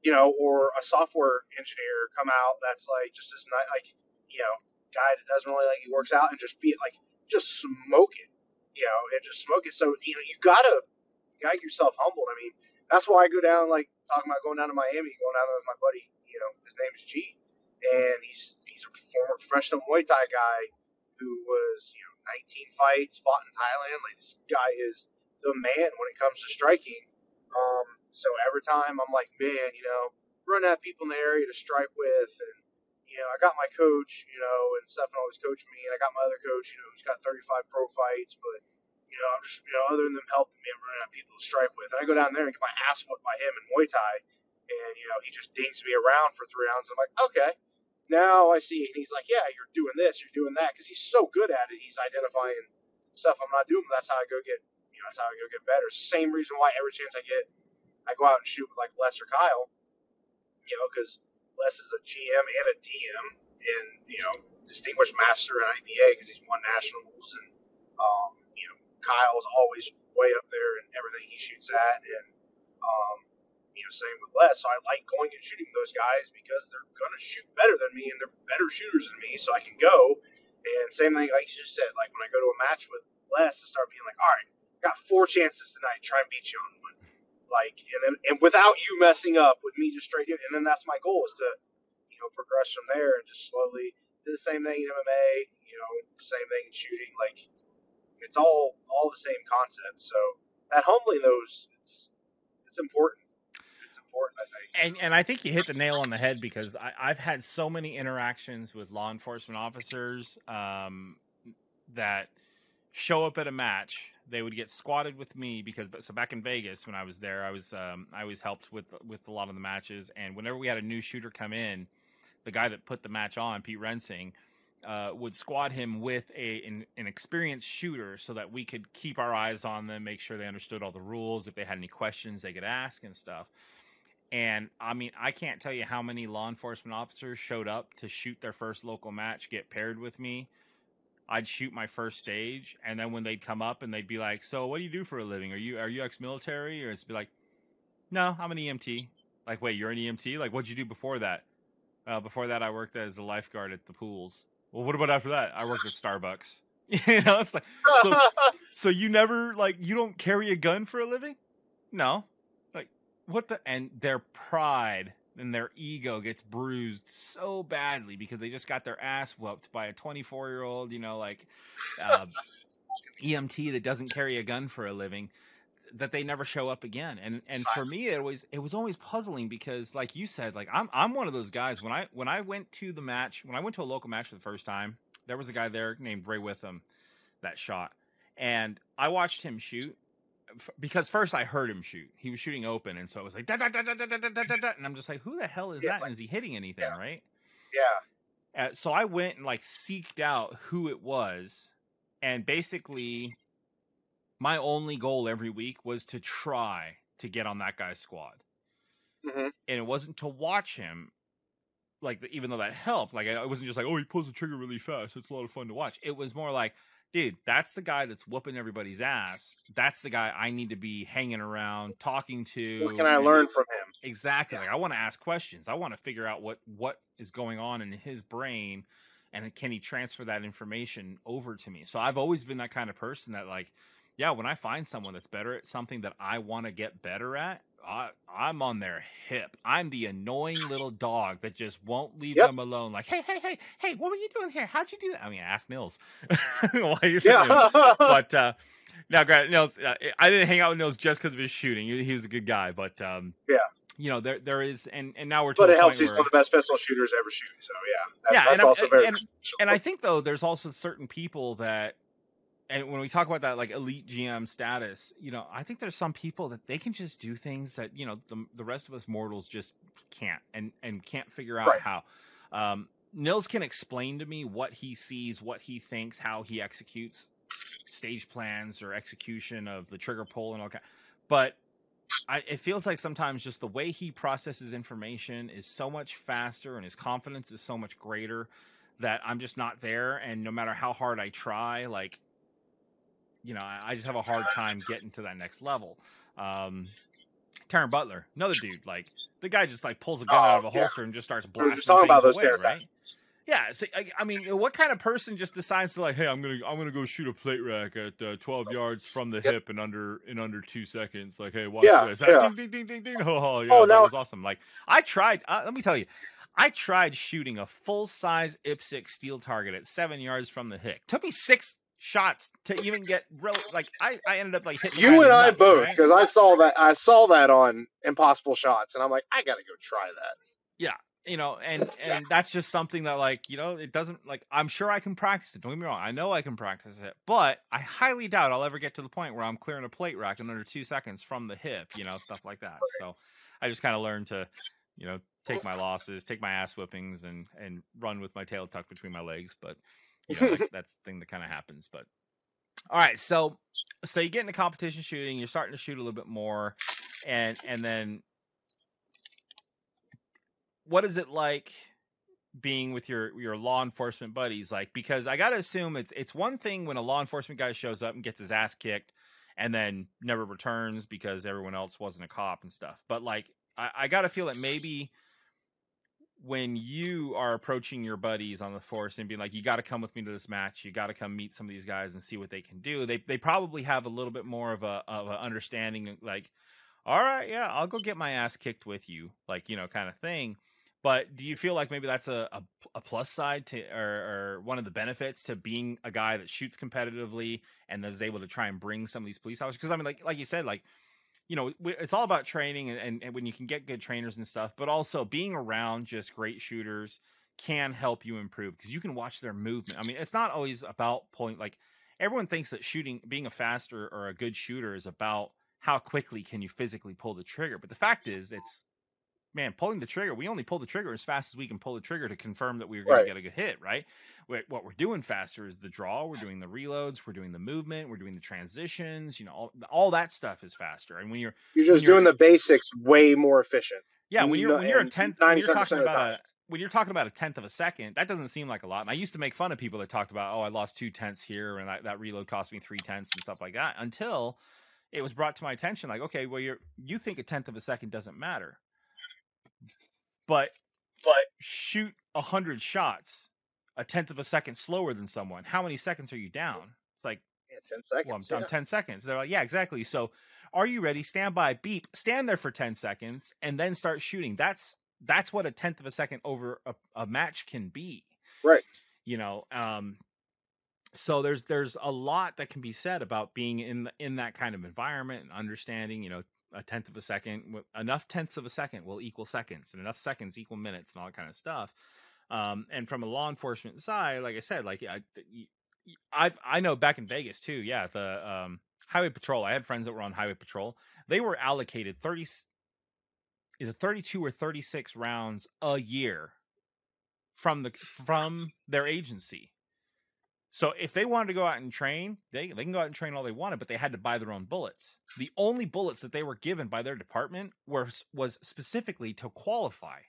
you know, or a software engineer come out that's like just as not like you know, guy that doesn't really like he works out and just be like just smoke it, you know, and just smoke it. So you know, you gotta you gotta get yourself humbled. I mean, that's why I go down like talking about going down to Miami, going down there with my buddy. You know, his name is G, and he's he's a former professional Muay Thai guy who was you know 19 fights, fought in Thailand. Like this guy is the man when it comes to striking. Um, so every time I'm like, man, you know, run out people in the area to strike with, and you know, I got my coach, you know, and Stefan always coached me, and I got my other coach, you know, who's got 35 pro fights, but you know, I'm just, you know, other than them helping me, I'm running out people to strike with, and I go down there and get my ass whooped by him in Muay Thai, and you know, he just dinks me around for three rounds. I'm like, okay, now I see, and he's like, yeah, you're doing this, you're doing that, because he's so good at it. He's identifying stuff I'm not doing, that's how I go get, you know, that's how I go get better. Same reason why every chance I get, I go out and shoot with like Les or Kyle, you know, because Les is a GM and a DM, and you know, distinguished master in IDPA because he's won nationals, and um, Kyle's always way up there in everything he shoots at, and um, you know, same with Les. So I like going and shooting those guys because they're gonna shoot better than me, and they're better shooters than me, so I can go. And same thing, like you just said, like when I go to a match with Les, I start being like, all right, got four chances tonight, try and beat you on one like and then and without you messing up with me just straight in and then that's my goal is to you know progress from there and just slowly do the same thing in MMA you know same thing in shooting like it's all all the same concept so that humbling those it's it's important it's important I think and and I think you hit the nail on the head because I, I've had so many interactions with law enforcement officers um, that show up at a match. They would get squatted with me because so back in Vegas when I was there, I was um, I always helped with with a lot of the matches. And whenever we had a new shooter come in, the guy that put the match on, Pete Rensing, uh, would squad him with a an, an experienced shooter so that we could keep our eyes on them, make sure they understood all the rules. If they had any questions, they could ask and stuff. And I mean, I can't tell you how many law enforcement officers showed up to shoot their first local match, get paired with me. I'd shoot my first stage, and then when they'd come up and they'd be like, "So, what do you do for a living? Are you are you ex-military?" Or it's be like, "No, I'm an EMT." Like, wait, you're an EMT? Like, what'd you do before that? Uh, before that, I worked as a lifeguard at the pools. Well, what about after that? I worked at Starbucks. [LAUGHS] you know, it's like, so, [LAUGHS] so you never like you don't carry a gun for a living? No. Like what the and their pride and their ego gets bruised so badly because they just got their ass whooped by a 24 year old, you know, like uh, [LAUGHS] EMT that doesn't carry a gun for a living that they never show up again. And and for me it was it was always puzzling because like you said, like I'm I'm one of those guys when I when I went to the match, when I went to a local match for the first time, there was a guy there named Ray Witham that shot. And I watched him shoot because first I heard him shoot. He was shooting open, and so it was like da da da da da, da, da and I'm just like, who the hell is Yeah, that? like- and is he hitting anything? yeah. Right? yeah Uh, so I went and like seeked out who it was, and basically, my only goal every week was to try to get on that guy's squad, hmm and it wasn't to watch him. Like even though that helped, like I wasn't just like, oh, he pulls the trigger really fast. It's a lot of fun to watch. It was more like, dude, that's the guy that's whooping everybody's ass. That's the guy I need to be hanging around, talking to. what can I learn from him Exactly. Like I want to ask questions. I want to figure out what what is going on in his brain and can he transfer that information over to me. So I've always been that kind of person that like yeah, when I find someone that's better at something that I want to get better at, I, I'm on their hip. I'm the annoying little dog that just won't leave Yep. them alone. Like, hey, hey, hey, hey, what were you doing here? How'd you do that? I mean, ask Nils. [LAUGHS] Why you yeah [LAUGHS] but uh now Grant Nils uh, I didn't hang out with Nils just because of his shooting. He, he was a good guy, but um Yeah. you know there there is and and now we're but the it helps. He's one of the best pistol shooters ever shoot. So yeah, that, Yeah, that's I'm- also very. and- and I think though there's also certain people that and when we talk about that like elite GM status, you know, I think there's some people that they can just do things that, you know, the the rest of us mortals just can't and and can't figure out Right. how. Um Nils can explain to me what he sees, what he thinks, how he executes stage plans or execution of the trigger pull and all that. But I, it feels like sometimes just the way he processes information is so much faster and his confidence is so much greater that I'm just not there. And no matter how hard I try, like, you know, I, I just have a hard time getting to that next level. Um, Taran Butler, another dude, like the guy just like pulls a gun out of a Oh, yeah. holster and just starts We blasting just talking about those away, right? Yeah, so I, I mean, what kind of person just decides to like, hey, I'm gonna I'm gonna go shoot a plate rack at uh, 12 yards from the Yep. hip in under in under two seconds? Like, hey, watch Yeah, this! yeah. Ding ding ding ding ding! Oh, [LAUGHS] oh, yeah, Oh, that was awesome. Like, I tried. Uh, let me tell you, I tried shooting a full size IPSC steel target at seven yards from the hip. Took me six shots to even get real. Like, I I ended up like hitting. you and I nuts, both right? because I saw that I saw that on Impossible Shots, and I'm like, I gotta go try that. Yeah, you know and [LAUGHS] and that's just something that like you know it doesn't like i'm sure i can practice it don't get me wrong i know i can practice it but i highly doubt i'll ever get to the point where i'm clearing a plate rack in under two seconds from the hip you know stuff like that so i just kind of learned to you know take my losses take my ass whippings and and run with my tail tucked between my legs but you know that, that's the thing that kind of happens but all right so so you get into competition shooting you're starting to shoot a little bit more and and then what is it like being with your your law enforcement buddies like because i gotta assume it's it's one thing when a law enforcement guy shows up and gets his ass kicked and then never returns because everyone else wasn't a cop and stuff but like i, I gotta feel that maybe when you are approaching your buddies on the force and being like you got to come with me to this match. You got to come meet some of these guys and see what they can do they they probably have a little bit more of a of a understanding like all right yeah i'll go get my ass kicked with you like you know kind of thing. But do you feel like maybe that's a, a, a plus side to or, or one of the benefits to being a guy that shoots competitively and is able to try and bring some of these police officers? Because i mean like like you said like you know it's all about training and, and, and when you can get good trainers and stuff but also being around just great shooters can help you improve because you can watch their movement. I mean it's not always about pulling like everyone thinks that shooting being a faster or a good shooter is about how quickly can you physically pull the trigger but the fact is it's man pulling the trigger we only pull the trigger as fast as we can pull the trigger to confirm that we we're going Right. to get a good hit right what we're doing faster is the draw we're doing the reloads we're doing the movement we're doing the transitions you know all, all that stuff is faster and when you're You're just you're- doing the basics way more efficient. yeah, when you're when you're a tenth, when you're talking about a when you're talking about a tenth of a second, that doesn't seem like a lot. And I used to make fun of people that talked about, oh, I lost two tenths here, and that, that reload cost me three tenths and stuff like that. Until it was brought to my attention, like, okay, well, you're you think a tenth of a second doesn't matter, but But shoot a hundred shots a tenth of a second slower than someone. How many seconds are you down? It's like yeah, ten seconds. well, I'm, yeah. I'm 10 seconds. They're like, yeah, exactly. So are you ready? Stand by, beep, stand there for 10 seconds and then start shooting. That's, that's what a tenth of a second over a, a match can be. Right. You know, um, so there's, there's a lot that can be said about being in, in that kind of environment and understanding, you know, a tenth of a second, enough tenths of a second will equal seconds and enough seconds equal minutes and all that kind of stuff. Um, and from a law enforcement side, like I said, like I, I've I know back in Vegas too. Yeah, the um, highway patrol. I had friends that were on highway patrol. They were allocated thirty, is it thirty two or thirty six rounds a year from the from their agency. So if they wanted to go out and train, they they can go out and train all they wanted, but they had to buy their own bullets. The only bullets that they were given by their department were was specifically to qualify.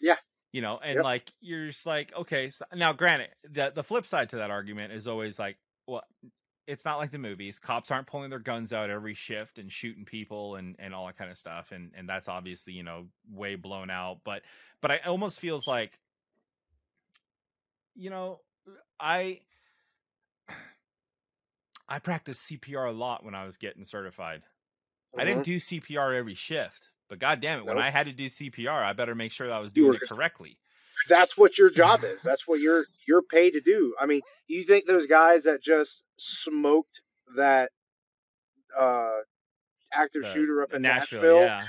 Yeah. You know, and Yep. like you're just like, okay, so now granted, the the flip side to that argument is always like, well, it's not like the movies. Cops aren't pulling their guns out every shift and shooting people and and all that kind of stuff. And and that's obviously, you know, way blown out. But but I almost feels like you know, I I practiced CPR a lot when I was getting certified. I didn't Mhm. do CPR every shift, but god damn it, when I had to do CPR, I better make sure that I was doing it correctly. [LAUGHS] That's what your job is. [LAUGHS] That's what you're you're paid to do. I mean, you think those guys that just smoked that uh active The- shooter up in Nashville, Nashville, yeah.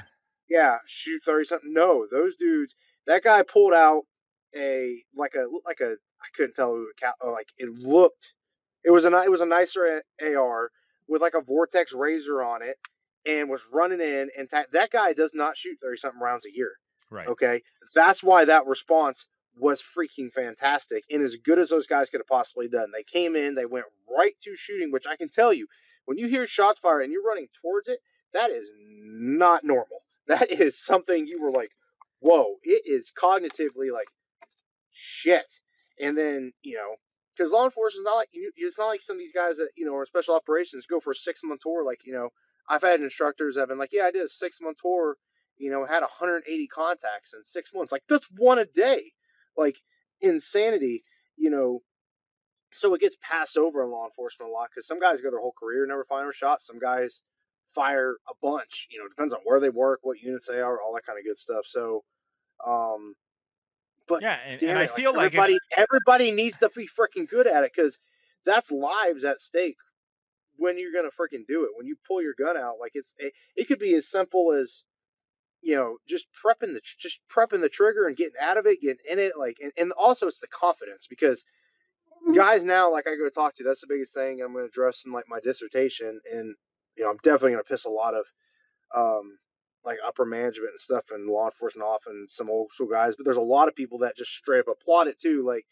yeah, shoot thirty something. No, those dudes. That guy pulled out a like a like a I couldn't tell who it, uh, like it looked. It was a it was a nicer AR with like a Vortex Razor on it, and was running in and ta- that guy does not shoot thirty something rounds a year. Right. Okay, that's why that response was freaking fantastic and as good as those guys could have possibly done. They came in, they went right to shooting, which I can tell you, when you hear shots fired and you're running towards it, that is not normal. [LAUGHS] That is something you were like, whoa, it is cognitively like shit. And then, you know, because law enforcement is not like it's not like some of these guys that you know are special operations go for a six month tour. Like you know, I've had instructors that have been like, yeah, I did a six month tour. You know, had 180 contacts in six months. Like that's one a day. Like insanity. You know, so it gets passed over in law enforcement a lot because some guys go their whole career never firing a shot. Some guys fire a bunch. You know, depends on where they work, what units they are, all that kind of good stuff. So, um, but yeah, and, and it, I feel like everybody it, everybody needs to be freaking good at it because that's lives at stake when you're gonna freaking do it. When you pull your gun out, like it's it, it could be as simple as you know just prepping the just prepping the trigger and getting out of it, getting in it, like and, and also it's the confidence because guys now like I go talk to that's the biggest thing I'm going to address in like my dissertation and you know I'm definitely going to piss a lot of um like upper management and stuff and law enforcement off and some old school guys, but there's a lot of people that just straight up applaud it too, like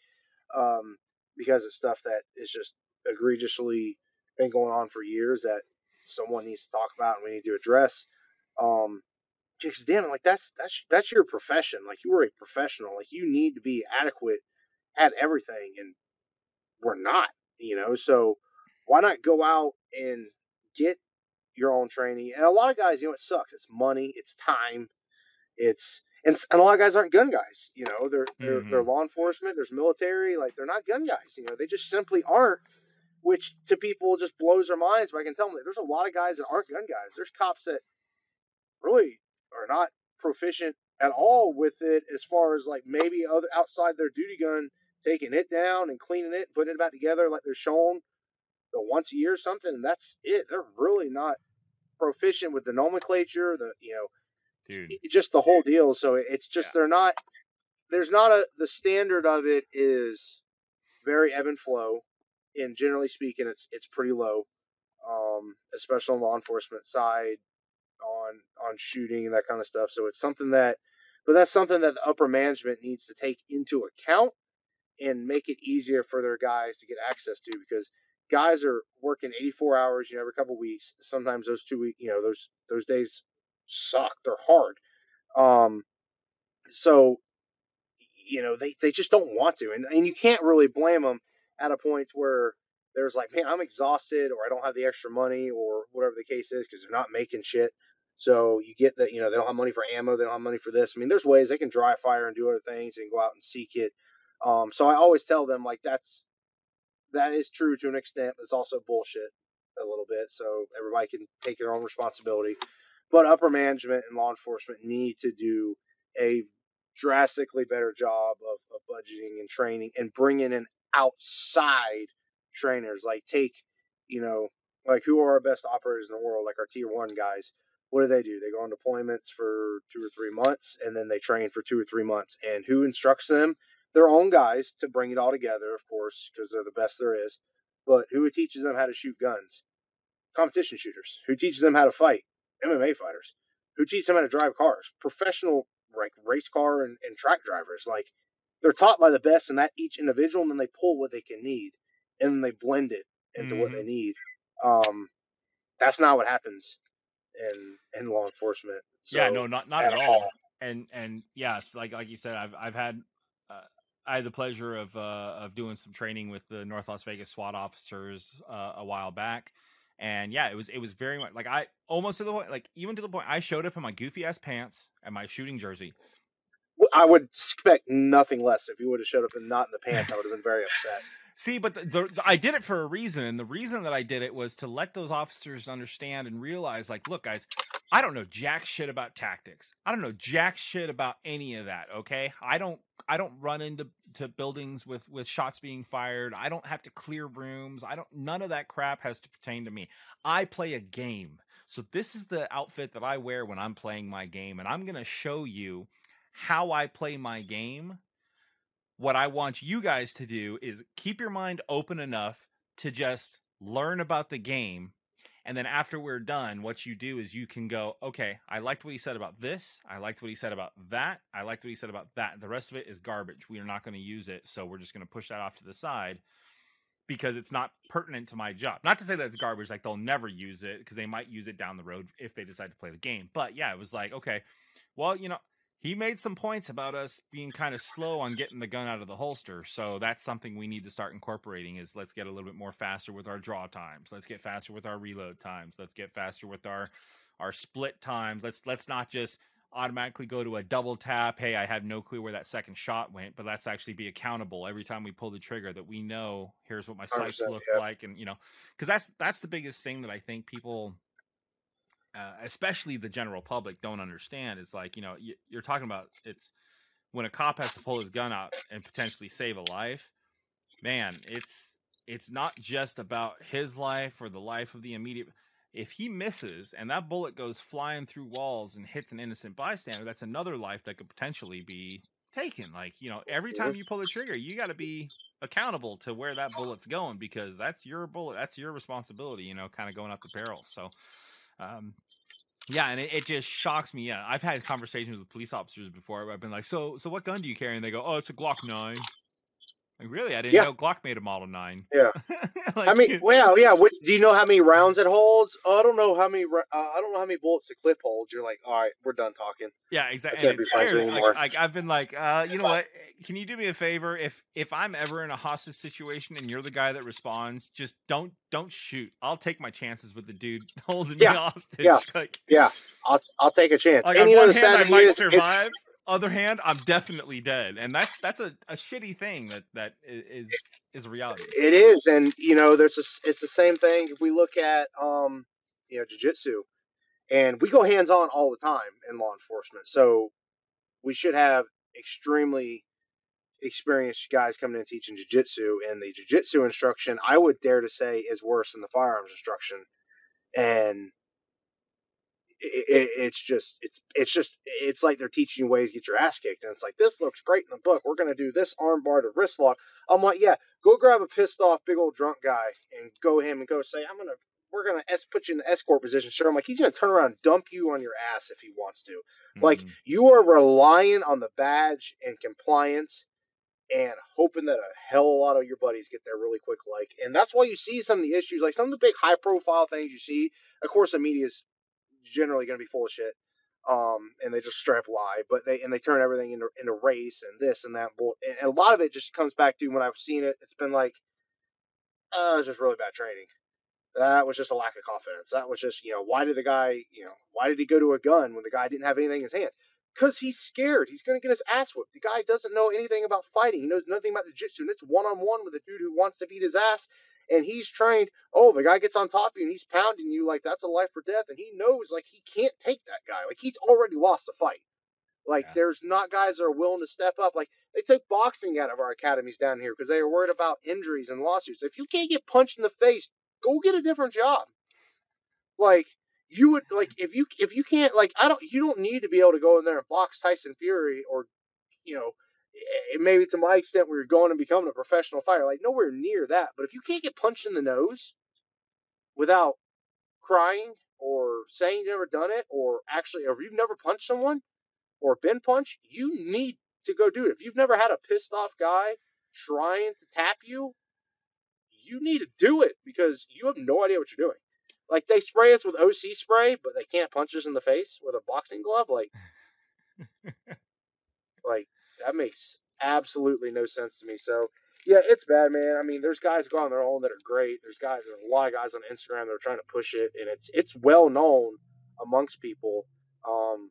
um, because it's stuff that is just egregiously been going on for years that someone needs to talk about and we need to address. Um, because damn, like that's that's that's your profession. Like you are a professional. Like you need to be adequate at everything, and we're not. You know, so why not go out and get your own training. And a lot of guys, you know, it sucks. It's money, it's time, it's and, and a lot of guys aren't gun guys. You know, they're they're mm-hmm. they're law enforcement, there's military, like they're not gun guys. You know, they just simply aren't. Which to people just blows their minds. But I can tell them that there's a lot of guys that aren't gun guys. There's cops that really are not proficient at all with it, as far as like maybe other outside their duty gun, taking it down and cleaning it, putting it back together like they're shown the once a year or something, and that's it. They're really not proficient with the nomenclature, the you know, Dude. just the whole deal. So it's just yeah. they're not. There's not a the standard of it is very ebb and flow, and generally speaking, it's it's pretty low, um, especially on law enforcement side, on on shooting and that kind of stuff. So it's something that, but that's something that the upper management needs to take into account and make it easier for their guys to get access to because guys are working 84 hours, you know, every couple weeks. Sometimes those two week, you know, those those days suck. They're hard. Um, so you know, they they just don't want to, and and you can't really blame them at a point where there's like, man, I'm exhausted, or I don't have the extra money, or whatever the case is, because they're not making shit. So you get that, you know, they don't have money for ammo, they don't have money for this. I mean, there's ways they can dry fire and do other things and go out and seek it. Um, so I always tell them like that's that is true to an extent, but it's also bullshit a little bit. So everybody can take their own responsibility. But upper management and law enforcement need to do a drastically better job of, of budgeting and training and bringing in outside trainers. Like take, you know, like who are our best operators in the world? Like our tier one guys. What do they do? They go on deployments for two or three months and then they train for two or three months. And who instructs them? Their own guys to bring it all together, of course, because they're the best there is. But who teaches them how to shoot guns? Competition shooters. Who teaches them how to fight? MMA fighters. Who teaches them how to drive cars? Professional like race car and, and track drivers. Like they're taught by the best in that each individual, and then they pull what they can need, and then they blend it into mm-hmm. what they need. Um, that's not what happens in in law enforcement. So, yeah, no, not not at, at all. all. And and yes, like like you said, I've I've had uh, I had the pleasure of uh, of doing some training with the North Las Vegas SWAT officers uh, a while back, and yeah, it was it was very much like I almost to the point, like even to the point, I showed up in my goofy ass pants and my shooting jersey. I would expect nothing less if you would have showed up and not in the pants. I would have been very upset. See, but the, the, the, I did it for a reason, and the reason that I did it was to let those officers understand and realize, like, look, guys, I don't know jack shit about tactics. I don't know jack shit about any of that. Okay, I don't. I don't run into to buildings with with shots being fired. I don't have to clear rooms. I don't. None of that crap has to pertain to me. I play a game. So this is the outfit that I wear when I'm playing my game, and I'm gonna show you how I play my game. What I want you guys to do is keep your mind open enough to just learn about the game and then after we're done, what you do is you can go, okay, I liked what he said about this. I liked what he said about that. I liked what he said about that. The rest of it is garbage. We are not going to use it. So we're just going to push that off to the side because it's not pertinent to my job. Not to say that it's garbage, like they'll never use it because they might use it down the road if they decide to play the game. But yeah, it was like, okay, well, you know, he made some points about us being kind of slow on getting the gun out of the holster. So that's something we need to start incorporating is let's get a little bit more faster with our draw times. Let's get faster with our reload times. Let's get faster with our our split times. Let's let's not just automatically go to a double tap. Hey, I have no clue where that second shot went, but let's actually be accountable every time we pull the trigger that we know here's what my sights look yeah. like and you know, cuz that's that's the biggest thing that I think people uh, especially the general public don't understand is like you know you, you're talking about it's when a cop has to pull his gun out and potentially save a life man it's it's not just about his life or the life of the immediate if he misses and that bullet goes flying through walls and hits an innocent bystander that's another life that could potentially be taken like you know every time you pull the trigger you got to be accountable to where that bullet's going because that's your bullet that's your responsibility you know kind of going up the barrel so um, yeah, and it, it, just shocks me. Yeah, I've had conversations with police officers before I've been like, "So, so what gun do you carry?" And they go, "Oh, it's a Glock 9. Like, really? I didn't yeah. know Glock made a Model Nine. Yeah. [LAUGHS] like, I mean, well, yeah. What, do you know how many rounds it holds? Oh, I don't know how many. Uh, I don't know how many bullets the clip holds. You're like, all right, we're done talking. Yeah, exactly. And it's anymore. Like, like, I've been like, uh, you know what? [LAUGHS] Can you do me a favor? If if I'm ever in a hostage situation and you're the guy that responds, just don't don't shoot. I'll take my chances with the dude [LAUGHS] holding yeah. me hostage. Yeah. Like, yeah. I'll I'll take a chance. Like, and on one hand, I might survive other hand, I'm definitely dead, and that's that's a, a shitty thing that that is is reality. It is, and you know, there's a, it's the same thing if we look at um, you know, jujitsu, and we go hands on all the time in law enforcement, so we should have extremely experienced guys coming in teaching jujitsu, and the jujitsu instruction, I would dare to say, is worse than the firearms instruction, and it, it's just it's it's just it's like they're teaching you ways to get your ass kicked, and it's like this looks great in the book. We're gonna do this armbar to wrist lock. I'm like, yeah, go grab a pissed off big old drunk guy and go him and go say, I'm gonna we're gonna es- put you in the escort position. Sure, I'm like he's gonna turn around and dump you on your ass if he wants to. Mm-hmm. Like you are relying on the badge and compliance and hoping that a hell of a lot of your buddies get there really quick like and that's why you see some of the issues like some of the big high profile things you see of course the media's generally going to be full of shit. Um, and they just strap lie, but they and they turn everything into into race and this and that. Bull, and, a lot of it just comes back to when I've seen it. It's been like, uh, it was just really bad training. That was just a lack of confidence. That was just, you know, why did the guy, you know, why did he go to a gun when the guy didn't have anything in his hands? Because he's scared. He's going to get his ass whooped. The guy doesn't know anything about fighting. He knows nothing about the jiu-jitsu. And it's one-on-one with a dude who wants to beat his ass and he's trained. Oh, the guy gets on top of you and he's pounding you like that's a life or death, and he knows like he can't take that guy. Like he's already lost the fight. Like yeah. there's not guys that are willing to step up. Like they took boxing out of our academies down here because they were worried about injuries and lawsuits. If you can't get punched in the face, go get a different job. Like you would like if you if you can't like I don't you don't need to be able to go in there and box Tyson Fury or you know maybe to my extent where you're going and becoming a professional fighter, like nowhere near that. But if you can't get punched in the nose without crying or saying you've never done it, or actually, or you've never punched someone or been punched, you need to go do it. If you've never had a pissed off guy trying to tap you, you need to do it because you have no idea what you're doing. Like they spray us with OC spray, but they can't punch us in the face with a boxing glove. Like, [LAUGHS] like that makes absolutely no sense to me. So yeah, it's bad, man. I mean, there's guys go on their own that are great. There's guys, there's a lot of guys on Instagram that are trying to push it, and it's it's well known amongst people. Um,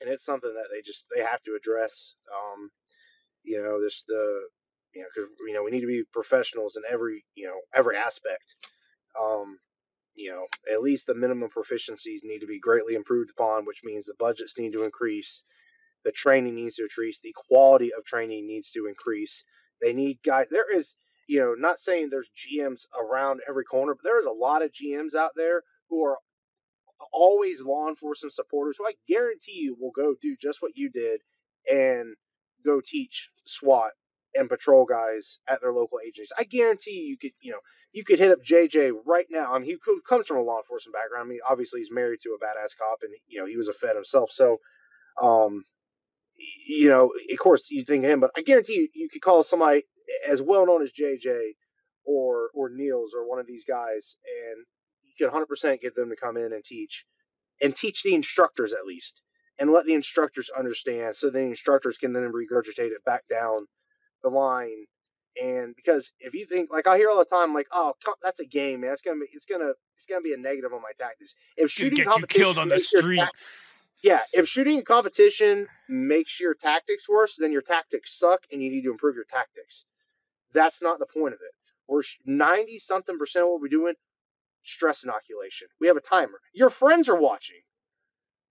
and it's something that they just they have to address. Um, you know, this the you know because you know we need to be professionals in every you know every aspect. Um, you know, at least the minimum proficiencies need to be greatly improved upon, which means the budgets need to increase the training needs to increase. The quality of training needs to increase. They need guys. There is, you know, not saying there's GMs around every corner, but there is a lot of GMs out there who are always law enforcement supporters who I guarantee you will go do just what you did and go teach SWAT and patrol guys at their local agencies. I guarantee you, could, you know, you could hit up JJ right now. I mean, he comes from a law enforcement background. I mean, obviously he's married to a badass cop, and you know he was a Fed himself. So, um, you know, of course you think him, but I guarantee you, you could call somebody as well known as JJ or or Nils or one of these guys, and you can 100% get them to come in and teach, and teach the instructors at least, and let the instructors understand, so the instructors can then regurgitate it back down the line. And because if you think like I hear all the time, like, oh, that's a game, man. It's gonna be, it's gonna, it's gonna be a negative on my tactics. If shooting get you killed on the streets. Yeah, if shooting a competition makes your tactics worse, then your tactics suck and you need to improve your tactics. That's not the point of it. We're 90 something percent of what we're doing, stress inoculation. We have a timer. Your friends are watching.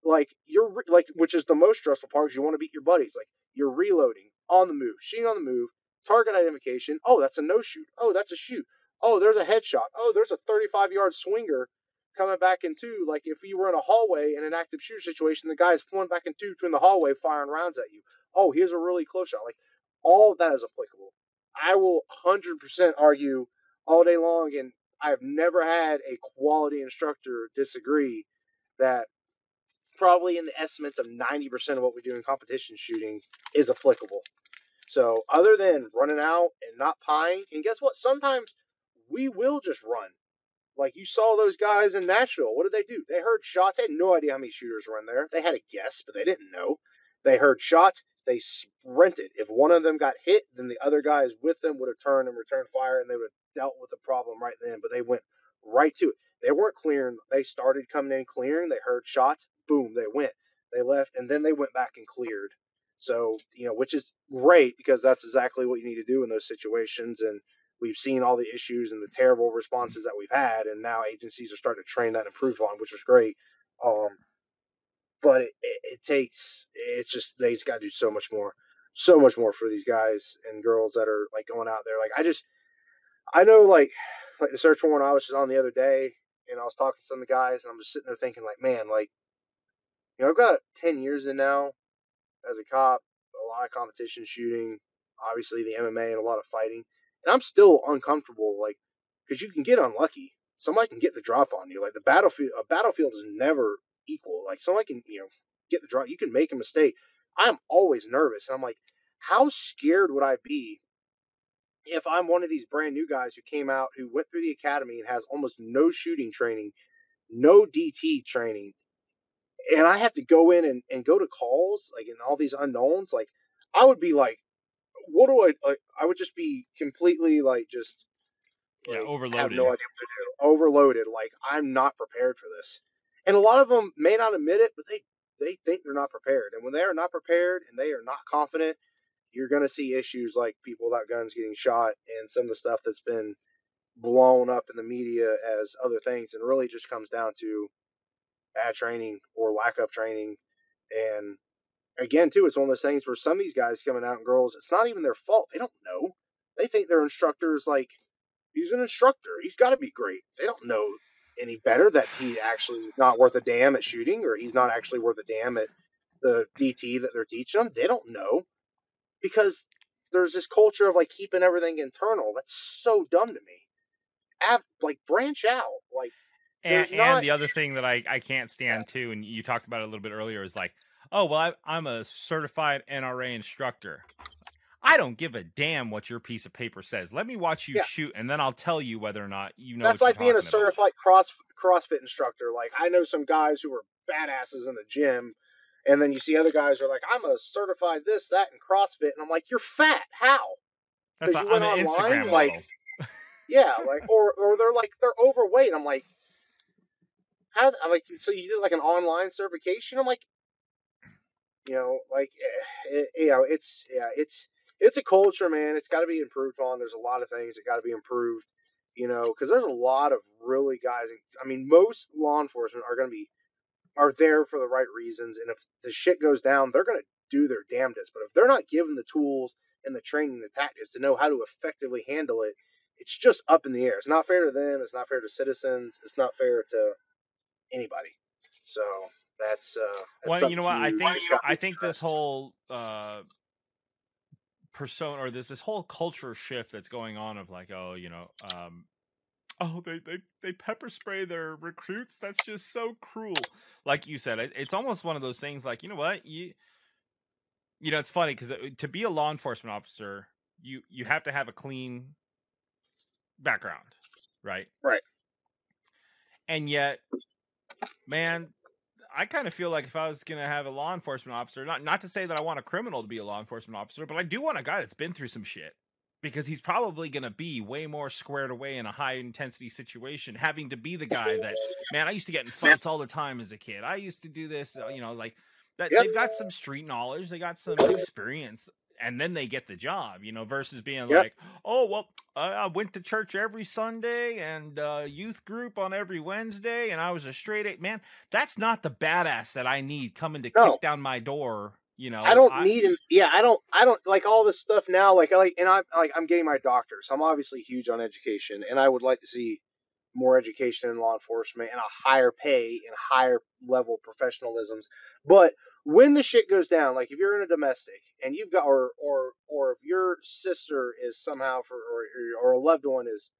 Like, you're, like, which is the most stressful part because you want to beat your buddies. Like, you're reloading on the move, shooting on the move, target identification. Oh, that's a no shoot. Oh, that's a shoot. Oh, there's a headshot. Oh, there's a 35 yard swinger coming back in two. Like if you were in a hallway in an active shooter situation, the guy's pulling back in two between the hallway, firing rounds at you. Oh, here's a really close shot. Like all of that is applicable. I will 100% argue all day long, and I've never had a quality instructor disagree that probably in the estimates of 90% of what we do in competition shooting is applicable. So, other than running out and not pieing, and guess what? Sometimes we will just run. Like you saw those guys in Nashville. What did they do? They heard shots. They had no idea how many shooters were in there. They had a guess, but they didn't know. They heard shots. They sprinted. If one of them got hit, then the other guys with them would have turned and returned fire, and they would have dealt with the problem right then. But they went right to it. They weren't clearing. They started coming in clearing. They heard shots. Boom, they went. They left, and then they went back and cleared. So you know, which is great because that's exactly what you need to do in those situations. And we've seen all the issues and the terrible responses that we've had, and now agencies are starting to train that and improve on, which is great. Um, but it, it, it, takes it's just they just got to do so much more, so much more for these guys and girls that are like going out there. Like I just, I know like like the search warrant I was just on the other day, and I was talking to some of the guys, and I'm just sitting there thinking like, man, like you know I've got ten years in now as a cop, a lot of competition shooting, obviously the MMA and a lot of fighting and I'm still uncomfortable, like, because you can get unlucky. Somebody can get the drop on you. Like the battlefield, a battlefield is never equal. Like somebody can, you know, get the drop. You can make a mistake. I'm always nervous. And I'm like, how scared would I be if I'm one of these brand new guys who came out, who went through the academy and has almost no shooting training, no DT training, and I have to go in and, and go to calls, like in all these unknowns, like I would be like, what do I like? I would just be completely like just yeah overloaded. Have no idea what to do. Overloaded. Like I'm not prepared for this. And a lot of them may not admit it, but they they think they're not prepared. And when they are not prepared and they are not confident, you're going to see issues like people without guns getting shot and some of the stuff that's been blown up in the media as other things and really just comes down to bad training or lack of training and again, too, it's one of those things where some of these guys coming out and girls, it's not even their fault. They don't know. They think their instructor is like, he's an instructor. He's got to be great. They don't know any better that he actually not worth a damn at shooting or he's not actually worth a damn at the DT that they're teaching them. They don't know because there's this culture of like keeping everything internal. That's so dumb to me. Have, like branch out. Like and, not... and the other thing that I, I can't stand yeah. too, and you talked about it a little bit earlier, is like oh well I, am a certified nra instructor. I don't give a damn what your piece of paper says. Let me watch you yeah. shoot and then i'll tell you whether or not you know that's like being a certified cross crossfit instructor. Like i know some guys who are badasses in the gym and then you see other guys are like i'm a certified this that and crossfit and i'm like you're fat. How? That's you went online, Instagram like [LAUGHS] yeah like or or they're like they're overweight. I'm like how I'm like so you did like an online certification? I'm like you know, like eh, it, you know, it's yeah, it's it's a culture, man. It's got to be improved on. There's a lot of things that got to be improved, you know, because there's a lot of really guys. I mean, most law enforcement are going to be are there for the right reasons, and if the shit goes down, they're going to do their damnedest. But if they're not given the tools and the training, the tactics to know how to effectively handle it, it's just up in the air. It's not fair to them. It's not fair to citizens. It's not fair to anybody. So that's uh. That's well, you know what? I think. I think this whole uh persona or this this whole culture shift that's going on of like, oh, you know, um [SNIFFS] oh they they they pepper spray their recruits. That's just so cruel. Like you said, it, it's almost one of those things. Like you know what you. You know, it's funny because to be a law enforcement officer, you you have to have a clean background, right? Right. And yet, man, I kind of feel like if I was going to have a law enforcement officer, not not to say that I want a criminal to be a law enforcement officer, but I do want a guy that's been through some shit because he's probably going to be way more squared away in a high intensity situation, having to be the guy that man. I used to get in [LAUGHS] fights all the time as a kid. I used to do this, you know, like that. Yep. They've got some street knowledge, they got some experience. And then they get the job, you know, versus being Yep. like, oh, well, I, I went to church every Sunday and uh, youth group on every Wednesday, and I was a straight A. Man, that's not the badass that I need coming to No. kick down my door. You know, I don't need him. Yeah, I don't. I don't like all this stuff now. Like, I like, and I'm like, I'm getting my doctor, so I'm obviously huge on education, and I would like to see more education in law enforcement and a higher pay and higher level professionalisms. But when the shit goes down, like if you're in a domestic and you've got, or or or if your sister is somehow for, or or a loved one is,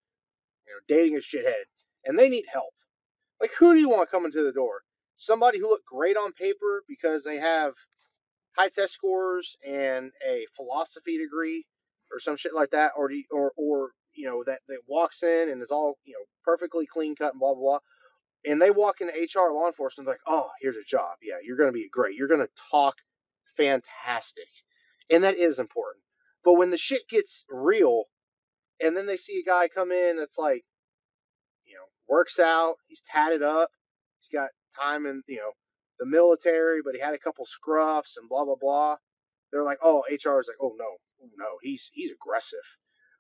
you know, dating a shithead and they need help, like who do you want coming to the door? Somebody who looked great on paper because they have high test scores and a philosophy degree or some shit like that, or do or or you know that that walks in and is all you know perfectly clean cut and blah blah blah, and they walk into HR law enforcement like, oh, here's a job, yeah, you're gonna be great, you're gonna talk fantastic, and that is important. But when the shit gets real, and then they see a guy come in that's like, you know, works out, he's tatted up, he's got time in you know the military, but he had a couple scruffs and blah blah blah. They're like, oh, HR is like, oh no, oh, no, he's he's aggressive.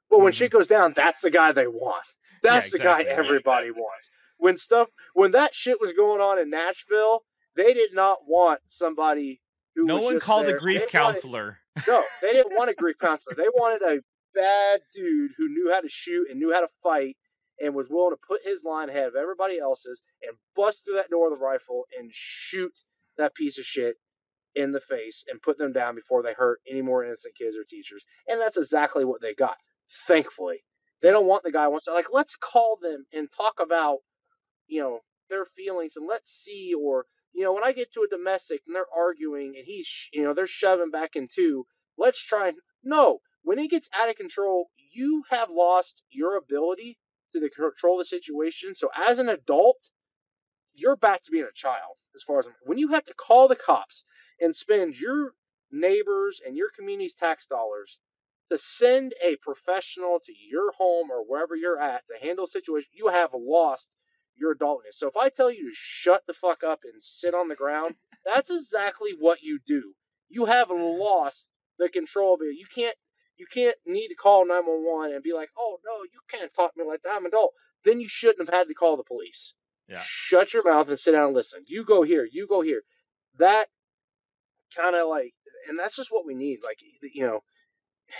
But when Mhm. shit goes down, that's the guy they want. Yeah, That's the guy exactly. everybody wants. When stuff, when that shit was going on in Nashville, they did not want somebody who No was one called there. a grief They wanted- counselor. no, they didn't want a grief [LAUGHS] counselor. They wanted a bad dude who knew how to shoot and knew how to fight and was willing to put his line ahead of everybody else's and bust through that door with a rifle and shoot that piece of shit in the face and put them down before they hurt any more innocent kids or teachers. And that's exactly what they got. Thankfully. They don't want the guy who wants to like let's call them and talk about, you know, their feelings and let's see or you know, when I get to a domestic and they're arguing and he's, you know, they're shoving back in two, let's try and no. When it gets out of control, you have lost your ability to the control the situation. So as an adult, you're back to being a child. As far as I'm, when you have to call the cops and spend your neighbors and your community's tax dollars to send a professional to your home or wherever you're at to handle a situation, you have lost your adultness. So if I tell you to shut the fuck up and sit on the ground, [LAUGHS] that's exactly what you do. You have lost the control of it. You can't you can't need to call 911 and be like, "Oh no, you can't talk to me like that. I'm an adult." Then you shouldn't have had to call the police. Yeah. Shut your mouth and sit down and listen. You go here. You go here. That kind of like, and that's just what we need. Like, you know,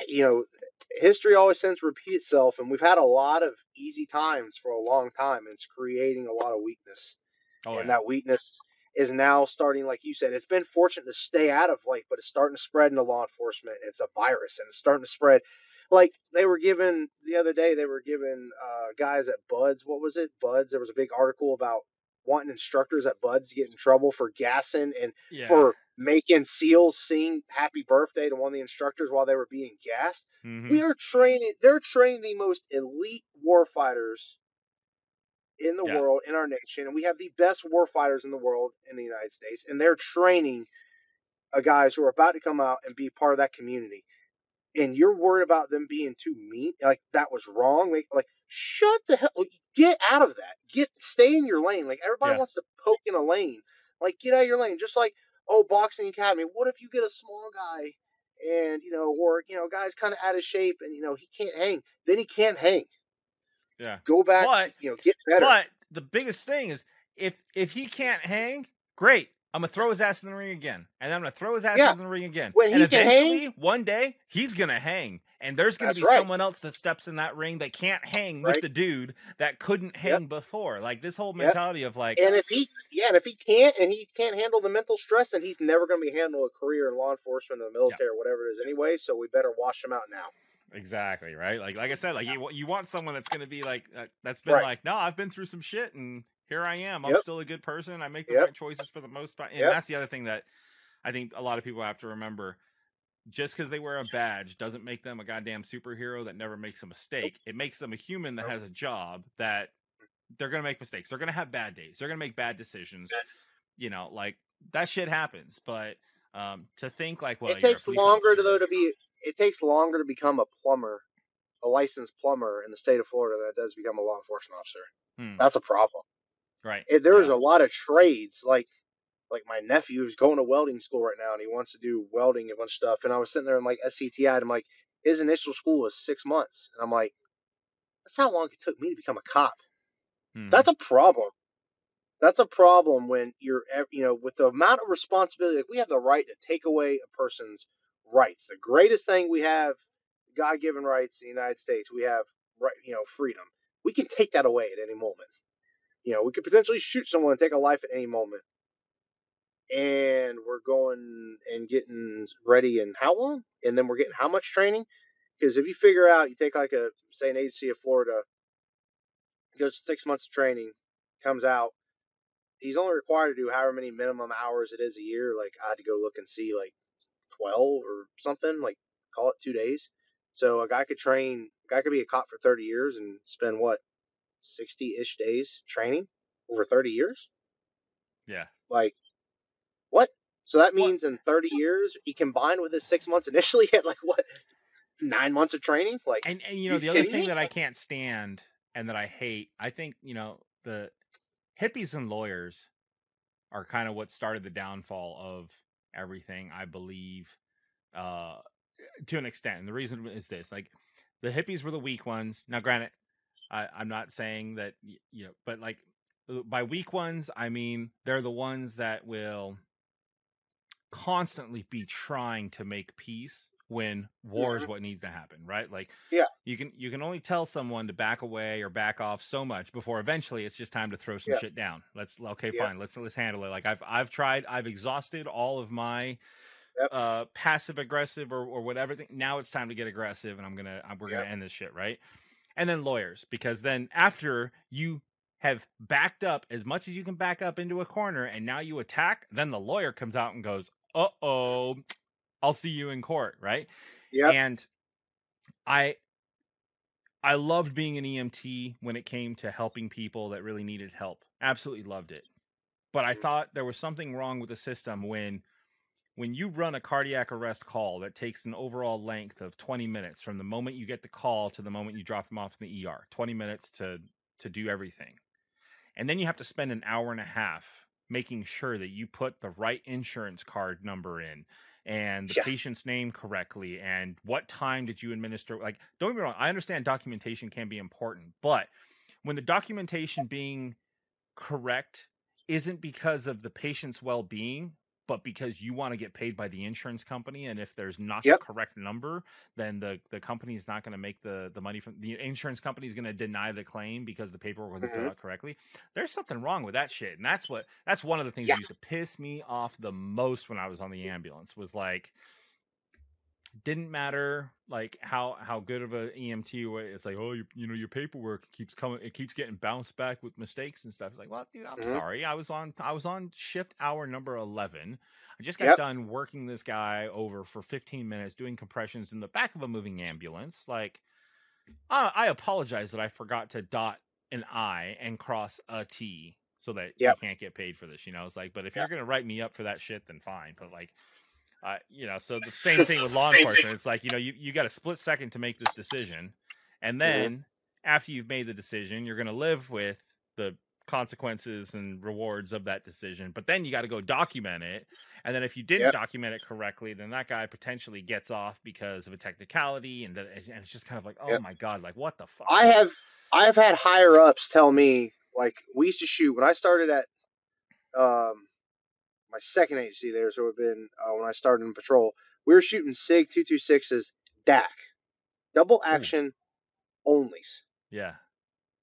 you know, history always tends to repeat itself, and we've had a lot of easy times for a long time, and it's creating a lot of weakness. Oh, and yeah. that weakness is now starting, like you said, it's been fortunate to stay out of like, but it's starting to spread into law enforcement. It's a virus, and it's starting to spread. Like they were given the other day, they were given uh, guys at BUD/S. What was it? BUD/S. There was a big article about wanting instructors at BUD/S to get in trouble for gassing and yeah. for making SEALs sing "Happy Birthday" to one of the instructors while they were being gassed. Mhm. We are training. They're training the most elite warfighters in the Yeah. world in our nation, and we have the best warfighters in the world in the United States, and they're training uh, guys who are about to come out and be part of that community. And you're worried about them being too mean, like that was wrong. Like, like shut the hell, like, get out of that. Get stay in your lane. Like everybody Yeah. wants to poke in a lane. Like get out of your lane. Just like oh, boxing academy. What if you get a small guy and you know, or you know, guy's kind of out of shape and you know he can't hang? Then he can't hang. Yeah. Go back. But- you know, get better. But the biggest thing is if if he can't hang, great. I'm gonna throw his ass in the ring again, and I'm gonna throw his ass Yeah. in the ring again. When and he can eventually, one day, he's gonna hang, and there's going to be right. someone else that steps in that ring that can't hang with the dude that couldn't hang before. Like this whole Yep. mentality of like, And if he, yeah, and if he can't, and he can't handle the mental stress, then he's never going to be handle a career in law enforcement or the military or whatever it is anyway. So we better wash him out now. Exactly right. Like like I said, like you you want someone that's going to be like uh, that's been Right. like, no, I've been through some shit and here I am. I'm Yep. still a good person. I make the Yep. right choices for the most part. And Yep. that's the other thing that I think a lot of people have to remember. Just because they wear a badge doesn't make them a goddamn superhero that never makes a mistake. It makes them a human that has a job that they're going to make mistakes. They're going to have bad days. They're going to make bad decisions. You know, like that shit happens. But um, to think like, well, it takes longer to officer- though to be. It takes longer to become a plumber, a licensed plumber in the state of Florida than it does become a law enforcement officer. Hmm, That's a problem. Right. It, there's Yeah. a lot of trades like like my nephew is going to welding school right now and he wants to do welding and a bunch of stuff and i was sitting there and like scti and i'm like his initial school was six months and i'm like that's how long it took me to become a cop Mhm. that's a problem that's a problem when you're you know with the amount of responsibility like we have the right to take away a person's rights the greatest thing we have god-given rights in the united states we have right you know freedom we can take that away at any moment you know we could potentially shoot someone and take a life at any moment. And we're going and getting ready in how long? And then we're getting how much training? Because if you figure out you take like a say an agency of florida goes six months of training comes out he's only required to do however many minimum hours it is a year like i had to go look and see like 12 or something like call it two days. So a guy could train a guy could be a cop for 30 years and spend what 60-ish days training over 30 years yeah. like, what? So that What? means in 30 years, he combined with his six months initially, he [LAUGHS] had like what, nine months of training? Like, and and you know the other thing me? that I can't stand and that I hate, I think you know the hippies and lawyers are kind of what started the downfall of everything. I believe, uh, to an extent, and the reason is this: like the hippies were the weak ones. Now, granted, I, I'm not saying that you know, but like uh, by weak ones, I mean they're the ones that will constantly be trying to make peace when war is Mhm. what needs to happen, right? Like Yeah. you can you can only tell someone to back away or back off so much before eventually it's just time to throw some Yeah. shit down. Let's okay, Yeah. fine. Let's let's handle it. Like I've I've tried, I've exhausted all of my Yep. uh passive aggressive or, or whatever thing. Now it's time to get aggressive and I'm gonna we're gonna end this shit, right? And then lawyers, because then after you have backed up as much as you can back up into a corner and now you attack, then the lawyer comes out and goes, Uh oh, I'll see you in court, right? yeah, And I I loved being an EMT when it came to helping people that really needed help. Absolutely loved it. But I thought there was something wrong with the system when when you run a cardiac arrest call that takes an overall length of 20 minutes from the moment you get the call to the moment you drop them off in the ER. 20 minutes to to do everything. And then you have to spend an hour and a half making sure that you put the right insurance card number in and the Yeah. patient's name correctly and what time did you administer like don't get me wrong i understand documentation can be important but when the documentation being correct isn't because of the patient's well-being but because you want to get paid by the insurance company and if there's not Yep. the correct number then the the company is not going to make the the money from the insurance company is going to deny the claim because the paperwork wasn't filled Mhm. out correctly there's something wrong with that shit and that's what that's one of the things Yeah. that used to piss me off the most when i was on the ambulance was like didn't matter like how how good of a EMT were. It's like, oh, you, you know, your paperwork keeps coming, it keeps getting bounced back with mistakes and stuff. It's like, well, dude, I'm Mhm. sorry. I was on I was on shift hour number eleven. I just got Yep. done working this guy over for 15 minutes doing compressions in the back of a moving ambulance. Like, I, I apologize that I forgot to dot an I and cross a T so that Yep. you can't get paid for this. You know, it's like, but if Yep. you're gonna write me up for that shit, then fine. But like, uh, you know, so the [LAUGHS] same thing with law enforcement. It's like you know, you, you got a split second to make this decision, and then after you've made the decision, you're gonna live with the consequences and rewards of that decision. But then you got to go document it, and then if you didn't Yep. document it correctly, then that guy potentially gets off because of a technicality, and that, and it's just kind of like, oh Yep. my god, like what the fuck? I have I've had higher ups tell me like we used to shoot when I started at um my second agency there, so it would have been uh, when I started in patrol. We were shooting Sig two two sixes DAK, double action onlys. Yeah.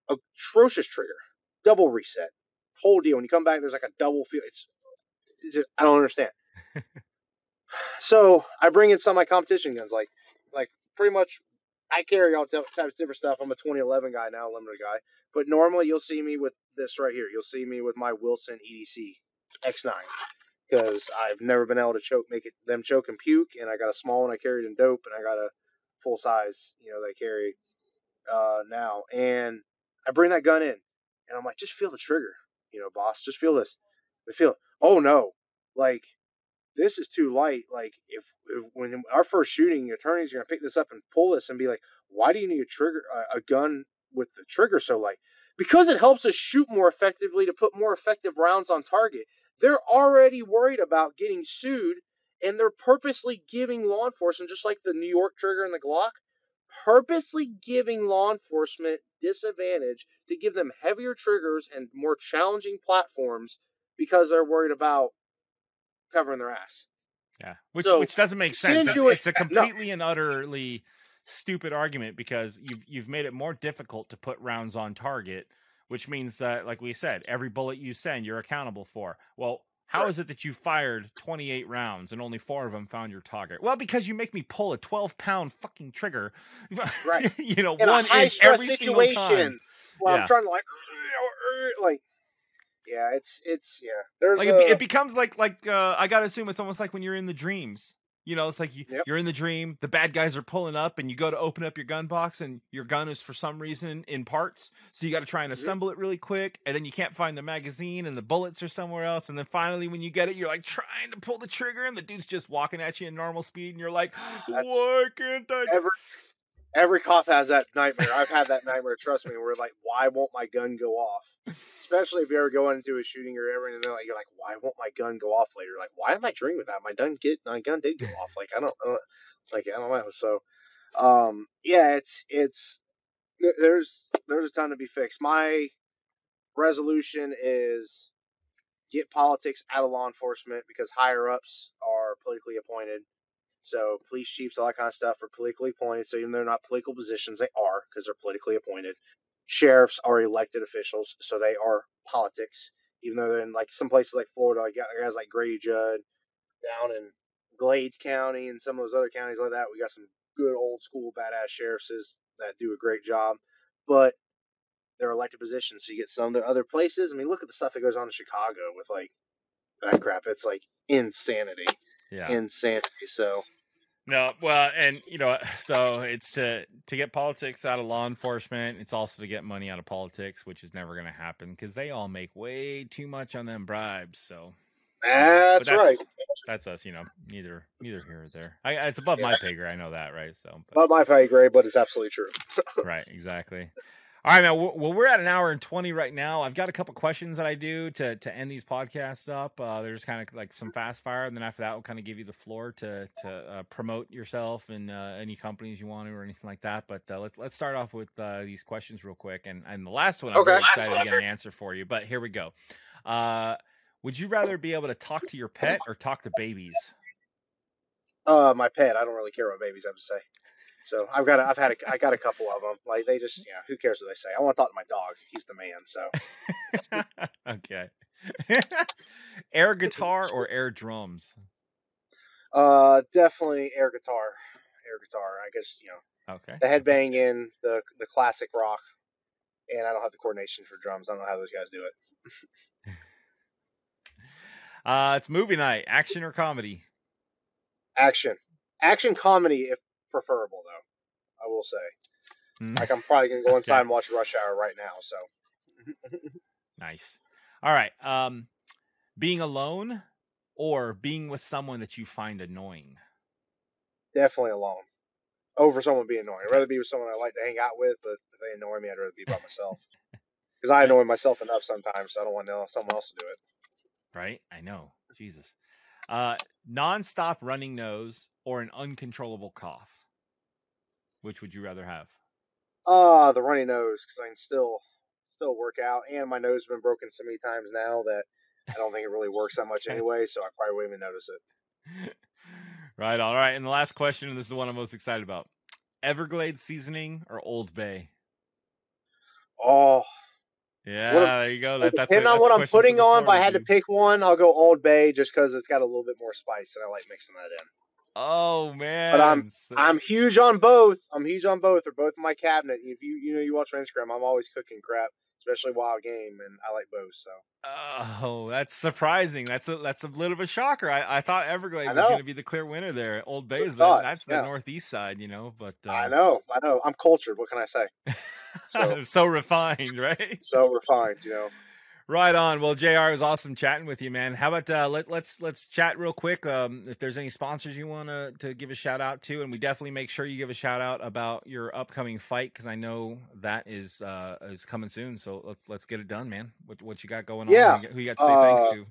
Atrocious trigger, double reset, whole deal. When you come back, there's like a double feel. It's, it's just, I don't understand. [LAUGHS] so I bring in some of my competition guns, like like pretty much. I carry all types of different stuff. I'm a 2011 guy now, limited guy. But normally you'll see me with this right here. You'll see me with my Wilson EDC X9 because I've never been able to choke, make it them choke and puke. And I got a small one I carried in dope, and I got a full size, you know, they carry uh, now. And I bring that gun in, and I'm like, just feel the trigger, you know, boss. Just feel this. They feel, oh no, like this is too light. Like if, if when our first shooting, attorneys are gonna pick this up and pull this and be like, why do you need a trigger, a, a gun with the trigger so light? Because it helps us shoot more effectively to put more effective rounds on target. They're already worried about getting sued, and they're purposely giving law enforcement, just like the New York trigger and the Glock, purposely giving law enforcement disadvantage to give them heavier triggers and more challenging platforms because they're worried about covering their ass. Yeah, which So, which doesn't make sense. It's, a [LAUGHS] no. completely and utterly stupid argument because you've you've made it more difficult to put rounds on target, which means that, like we said, every bullet you send, you're accountable for. Well, how is it that you fired 28 rounds and only four of them found your target? Well, because you make me pull a 12 pound fucking trigger, Right. [LAUGHS] you know, In one a high inch stress every single situation, time. where Yeah. I'm trying to like, [LAUGHS] like, yeah, it's it's yeah. There's like a, it, it becomes like like uh, I gotta assume it's almost like when you're in the dreams. You know, it's like you, Yep. you're in the dream. The bad guys are pulling up, and you go to open up your gun box, and your gun is for some reason in parts. So you got to try and Mhm. assemble it really quick, and then you can't find the magazine, and the bullets are somewhere else. And then finally, when you get it, you're like trying to pull the trigger, and the dude's just walking at you in normal speed, and you're like, [GASPS] "Why can't I?" every every cop has that nightmare. I've had that nightmare. Trust me. Where like, why won't my gun go off? Especially if you ever go into a shooting or ever, and they're like, you're like, why won't my gun go off later? Like, why am I dreaming with that? My gun get my gun did go off. Like, I don't, don't like, I don't know. So, um, yeah, it's it's there's there's a ton to be fixed. My resolution is get politics out of law enforcement because higher ups are politically appointed. So police chiefs, all that kind of stuff are politically appointed. So even though they're not political positions, they are because they're politically appointed. Sheriffs are elected officials, so they are politics. Even though they're in like some places like Florida, like guys like Grady Judd, down in Glades County and some of those other counties like that, we got some good old school badass sheriffs that do a great job. But they're elected positions, so you get some of the other places. I mean, look at the stuff that goes on in Chicago with like that crap. It's like insanity, Yeah. insanity. So No, well, and you know, [LAUGHS] so it's to to get politics out of law enforcement. It's also to get money out of politics, which is never going to happen because they all make way too much on them bribes. So that's, that's- right. that's us, you know. Neither neither here or there. I, it's above my pay grade. I know that, right? So, but, Not my pay grade, but it's absolutely true. [LAUGHS] right, exactly. All right, man. Well, we're at an hour and twenty right now. I've got a couple questions that I do to to end these podcasts up. Uh, there's kind of like some fast fire, and then after that, we'll kind of give you the floor to to uh, promote yourself and uh, any companies you want to or anything like that. But uh, let's let's start off with uh, these questions real quick. And and the last one, I'm Okay. really excited to get an answer for you. But here we go. Uh, would you rather be able to talk to your pet or talk to babies? Uh, my pet. I don't really care what babies I have to say. So I've got, a, I've had, a, I got a couple of them. Like they just, yeah, who cares what they say? I want to talk to my dog. He's the man. So [LAUGHS] okay. [LAUGHS] air guitar or air drums? uh, definitely air guitar, air guitar. I guess you know Okay. the headbang in the the classic rock, and I don't have the coordination for drums. I don't know how those guys do it. [LAUGHS] Uh, it's movie night. Action or comedy? Action, action comedy if preferable though. I will say. Hmm. Like I'm probably gonna go inside Okay. and watch Rush Hour right now. So [LAUGHS] Nice. All right. Um, being alone or being with someone that you find annoying? definitely alone. Over someone being annoying. I'd rather be with someone I like to hang out with, but if they annoy me, I'd rather be by myself. [LAUGHS] Because I annoy myself enough sometimes, so I don't want someone else to do it. Right? I know. Jesus. Uh, non-stop running nose or an uncontrollable cough? Which would you rather have? Ah, the runny nose, because I can still still work out, and my nose has been broken so many times now that I don't think it really works that much [LAUGHS] anyway, so I probably wouldn't even notice it. right. All right. And the last question, and this is the one I'm most excited about. Everglades seasoning or Old Bay? Oh, yeah, there you go. That, that's depending a, on what I'm putting on, if I had to pick one, I'll go Old Bay just because it's got a little bit more spice, and I like mixing that in. Oh man, so- I'm huge on both. I'm huge on both. They're both in my cabinet. If you you know you watch my Instagram, I'm always cooking crap, especially wild game, and I like both. So Oh, that's surprising. That's a that's a little bit of a shocker. I, I thought Everglade I was going to be the clear winner there. Old Bay is the, that's the yeah. northeast side, you know. But uh, I know, I know. I'm cultured. What can I say? [LAUGHS] so, So- refined, right? So refined, you know. Right on. Well, Jr. it was awesome chatting with you, man. How about uh, let let's let's chat real quick. Um, if there's any sponsors you want to to give a shout out to, and we definitely make sure you give a shout out about your upcoming fight because I know that is uh is coming soon. So let's let's get it done, man. What what you got going Yeah, on? Who you got- Who you got to say thanks to?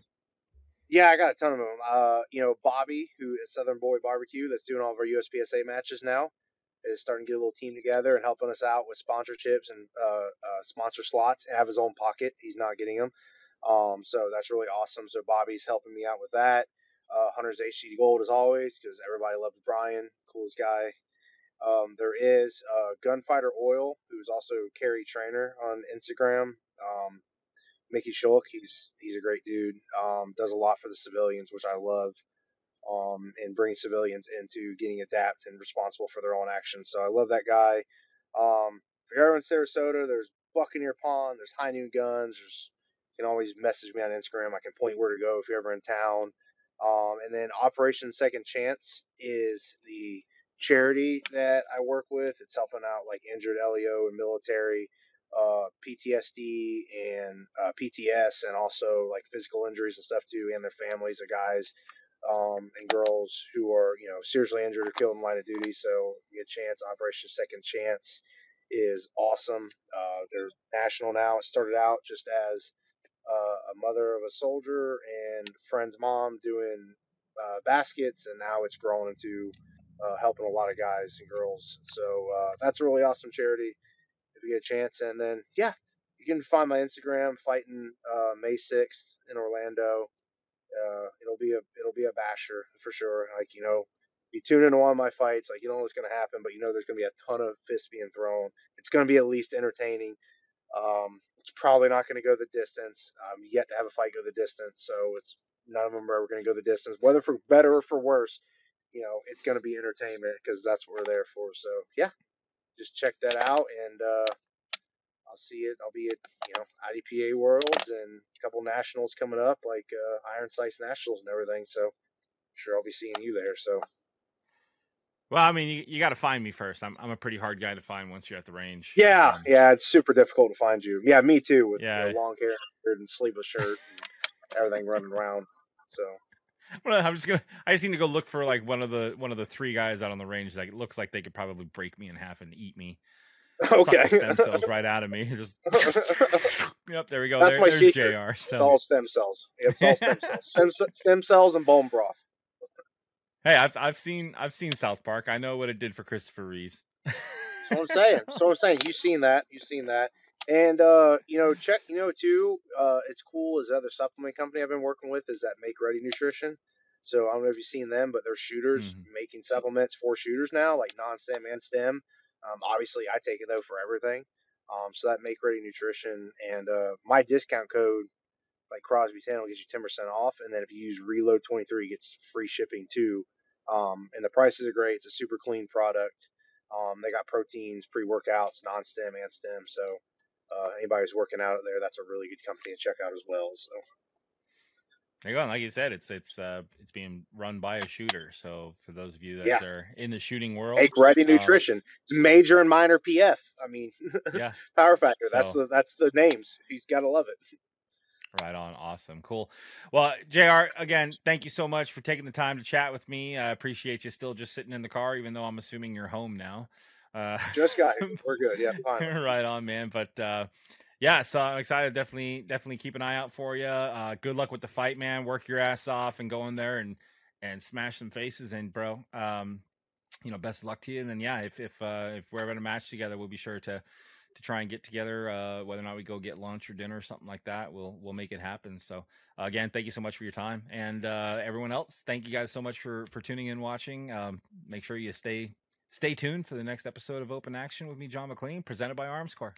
Yeah, I got a ton of them. Uh, you know, Bobby, who is Southern Boy Barbecue, that's doing all of our USPSA matches now, is starting to get a little team together and helping us out with sponsorships and uh, uh, sponsor slots. Have his own pocket. He's not getting them. Um, so that's really awesome. So Bobby's helping me out with that. Uh, Hunter's HD Gold as always because everybody loves Brian, coolest guy. Um, there is uh, Gunfighter Oil, who's also Carry Trainer on Instagram. Um, Mickey Schulk, he's he's a great dude. Um, does a lot for the civilians, which I love. Um, and bring civilians into getting adapt and responsible for their own actions. So I love that guy. Um, if you're ever in Sarasota, there's Buccaneer Pond, there's High Noon Guns. There's you can always message me on Instagram. I can point where to go if you're ever in town. Um, and then Operation Second Chance is the charity that I work with. It's helping out like injured LEO and military, uh, PTSD and uh, PTS, and also like physical injuries and stuff too, and their families of guys um, and girls who are you know seriously injured or killed in line of duty. So get a chance. Operation Second Chance is awesome. Uh, they're national now. It started out just as uh, a mother of a soldier and friend's mom doing uh, baskets, and now it's grown into uh, helping a lot of guys and girls. So uh, that's a really awesome charity if you get a chance. And then yeah, you can find my Instagram fighting uh, May sixth in Orlando. Uh, it'll be a it'll be a basher for sure. Like you know, into one of my fights, like you know what's going to happen, but you know there's going to be a ton of fists being thrown. It's going to be at least entertaining. Um, it's probably not going to go the distance. Um, yet to have a fight go the distance, so it's none of them are ever going to go the distance, whether for better or for worse. You know, it's going to be entertainment because that's what we're there for. So yeah, just check that out, and uh, I'll see it. I'll be at you know IDPA Worlds and a couple nationals coming up, like uh, Iron Sights Nationals and everything. So sure I'll be seeing you there. So Well, I mean, you, you got to find me first. I'm I'm a pretty hard guy to find once you're at the range. yeah, Um, yeah, it's super difficult to find you. Yeah, me too. With Yeah. you know, long hair and sleeveless shirt and everything running around. So. [LAUGHS] Well, I'm just gonna. I just need to go look for like one of the one of the three guys out on the range that looks like they could probably break me in half and eat me. Okay. stem cells right out of me. [LAUGHS] Just. [LAUGHS] yep, there we go. That's there, my there's secret. Jr. It's all stem cells. Yep, it's all stem [LAUGHS] cells. Stem, stem cells and bone broth. hey, I've I've seen I've seen South Park. I know what it did for Christopher Reeves. so I'm saying. What I'm saying. You've seen that. You've seen that. And uh, you know, check. You know, too. Uh, it's cool. Is the other supplement company I've been working with is that Make Ready Nutrition. So I don't know if you've seen them, but they're shooters Mhm. making supplements for shooters now, like non-stem and stem. Um, obviously, I take it though for everything. Um, so that Make Ready Nutrition and uh, my discount code, like Crosby Ten, will get you ten percent off, and then if you use Reload twenty three, gets free shipping too. Um, and the prices are great. It's a super clean product. Um, they got proteins, pre workouts, non stem and stem. So uh, anybody who's working out there, that's a really good company to check out as well. So There you go. Like you said, it's it's uh it's being run by a shooter. So for those of you that Yeah. are in the shooting world, Make Ready uh, Nutrition. It's major and minor PF. I mean, yeah, [LAUGHS] Power Factor. That's the that's the names. He's got to love it. Right on. Awesome. Cool. Well, JR, again, thank you so much for taking the time to chat with me. I appreciate you still just sitting in the car, even though I'm assuming you're home now. Uh, Just got here. We're good. Yeah, [LAUGHS] fine. right on, man. But uh, yeah, so I'm excited. Definitely, definitely keep an eye out for you. Uh, good luck with the fight, man. Work your ass off and go in there and and smash some faces. And bro, um, you know, best of luck to you. And then yeah, if if uh, if we're having a match together, we'll be sure to to try and get together. Uh, whether or not we go get lunch or dinner or something like that, we'll we'll make it happen. So again, thank you so much for your time, and uh, everyone else, thank you guys so much for for tuning in, watching. Um, make sure you stay Stay tuned for the next episode of Open Action with me, John McClain, presented by Armscor.